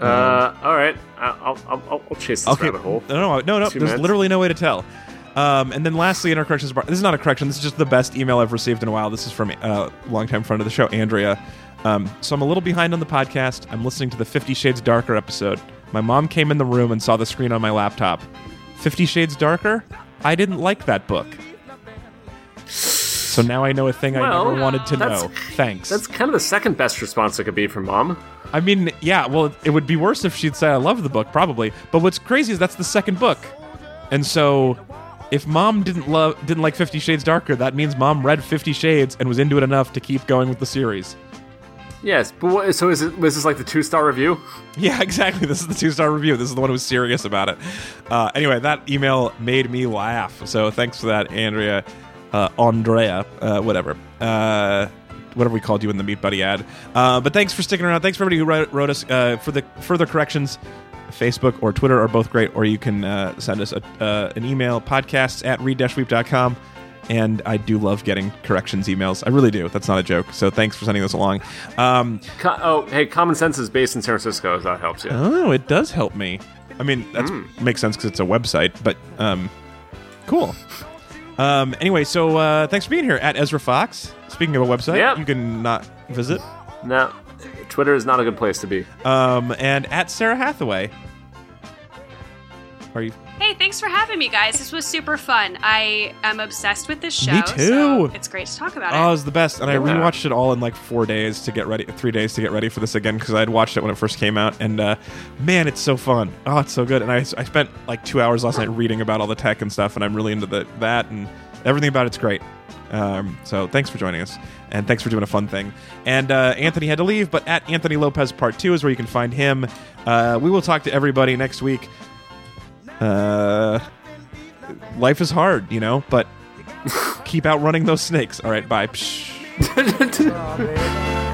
Uh, all right. I'll, I'll, I'll, chase this rabbit hole. No, no, no, no. Two There's minutes. literally no way to tell. Um, and then lastly, in our corrections bar, this is not a correction. This is just the best email I've received in a while. This is from a uh, longtime friend of the show, Andrea. Um, so I'm a little behind on the podcast. I'm listening to the Fifty Shades Darker episode. My mom came in the room and saw the screen on my laptop. Fifty Shades Darker? I didn't like that book. So now I know a thing I never wanted to know. Thanks. That's kind of the second best response it could be from mom. I mean, yeah, well, it would be worse if she'd say I love the book, probably. But what's crazy is that's the second book. And so if mom didn't love didn't like 50 Shades Darker, that means mom read 50 Shades and was into it enough to keep going with the series. Yes, but what, so is it? Was this like the two star review? Yeah, exactly. This is the two-star review. This is the one who was serious about it. Uh, anyway, that email made me laugh. So thanks for that, Andrea, uh, Andrea, uh, whatever. Uh, whatever we called you in the Meat Buddy ad. Uh, but thanks for sticking around. Thanks for everybody who wrote, wrote us uh, for the further corrections. Facebook or Twitter are both great, or you can uh, send us a, uh, an email, podcasts at read-weep.com. And I do love getting corrections emails. I really do. That's not a joke. So thanks for sending those along. Um, Co- oh, hey, Common Sense is based in San Francisco. If that helps you. Oh, it does help me. I mean, that makes sense because it's a website, but um, cool. Um, anyway, so uh, thanks for being here at Ezra Fox. Speaking of a website, Yep. you can not visit. No, Twitter is not a good place to be. Um, and at Sarah Hathaway. Are you? Hey, thanks for having me, guys. This was super fun. I am obsessed with this show. Me too. so it's great to talk about Oh, it it. was the best, and I Yeah. rewatched it all in like four days to get ready, three days to get ready for this again because I had watched it when it first came out, and uh, man, it's so fun. Oh, it's so good, and I, I spent like two hours last night reading about all the tech and stuff, and I'm really into the, that, and everything about it's great. Um, so thanks for joining us, and thanks for doing a fun thing. And uh, Anthony had to leave, but at Anthony Lopez Part Two is where you can find him. Uh, we will talk to everybody next week. Uh, life is hard, you know, but keep outrunning those snakes. All right, bye. Psh. Strawberry.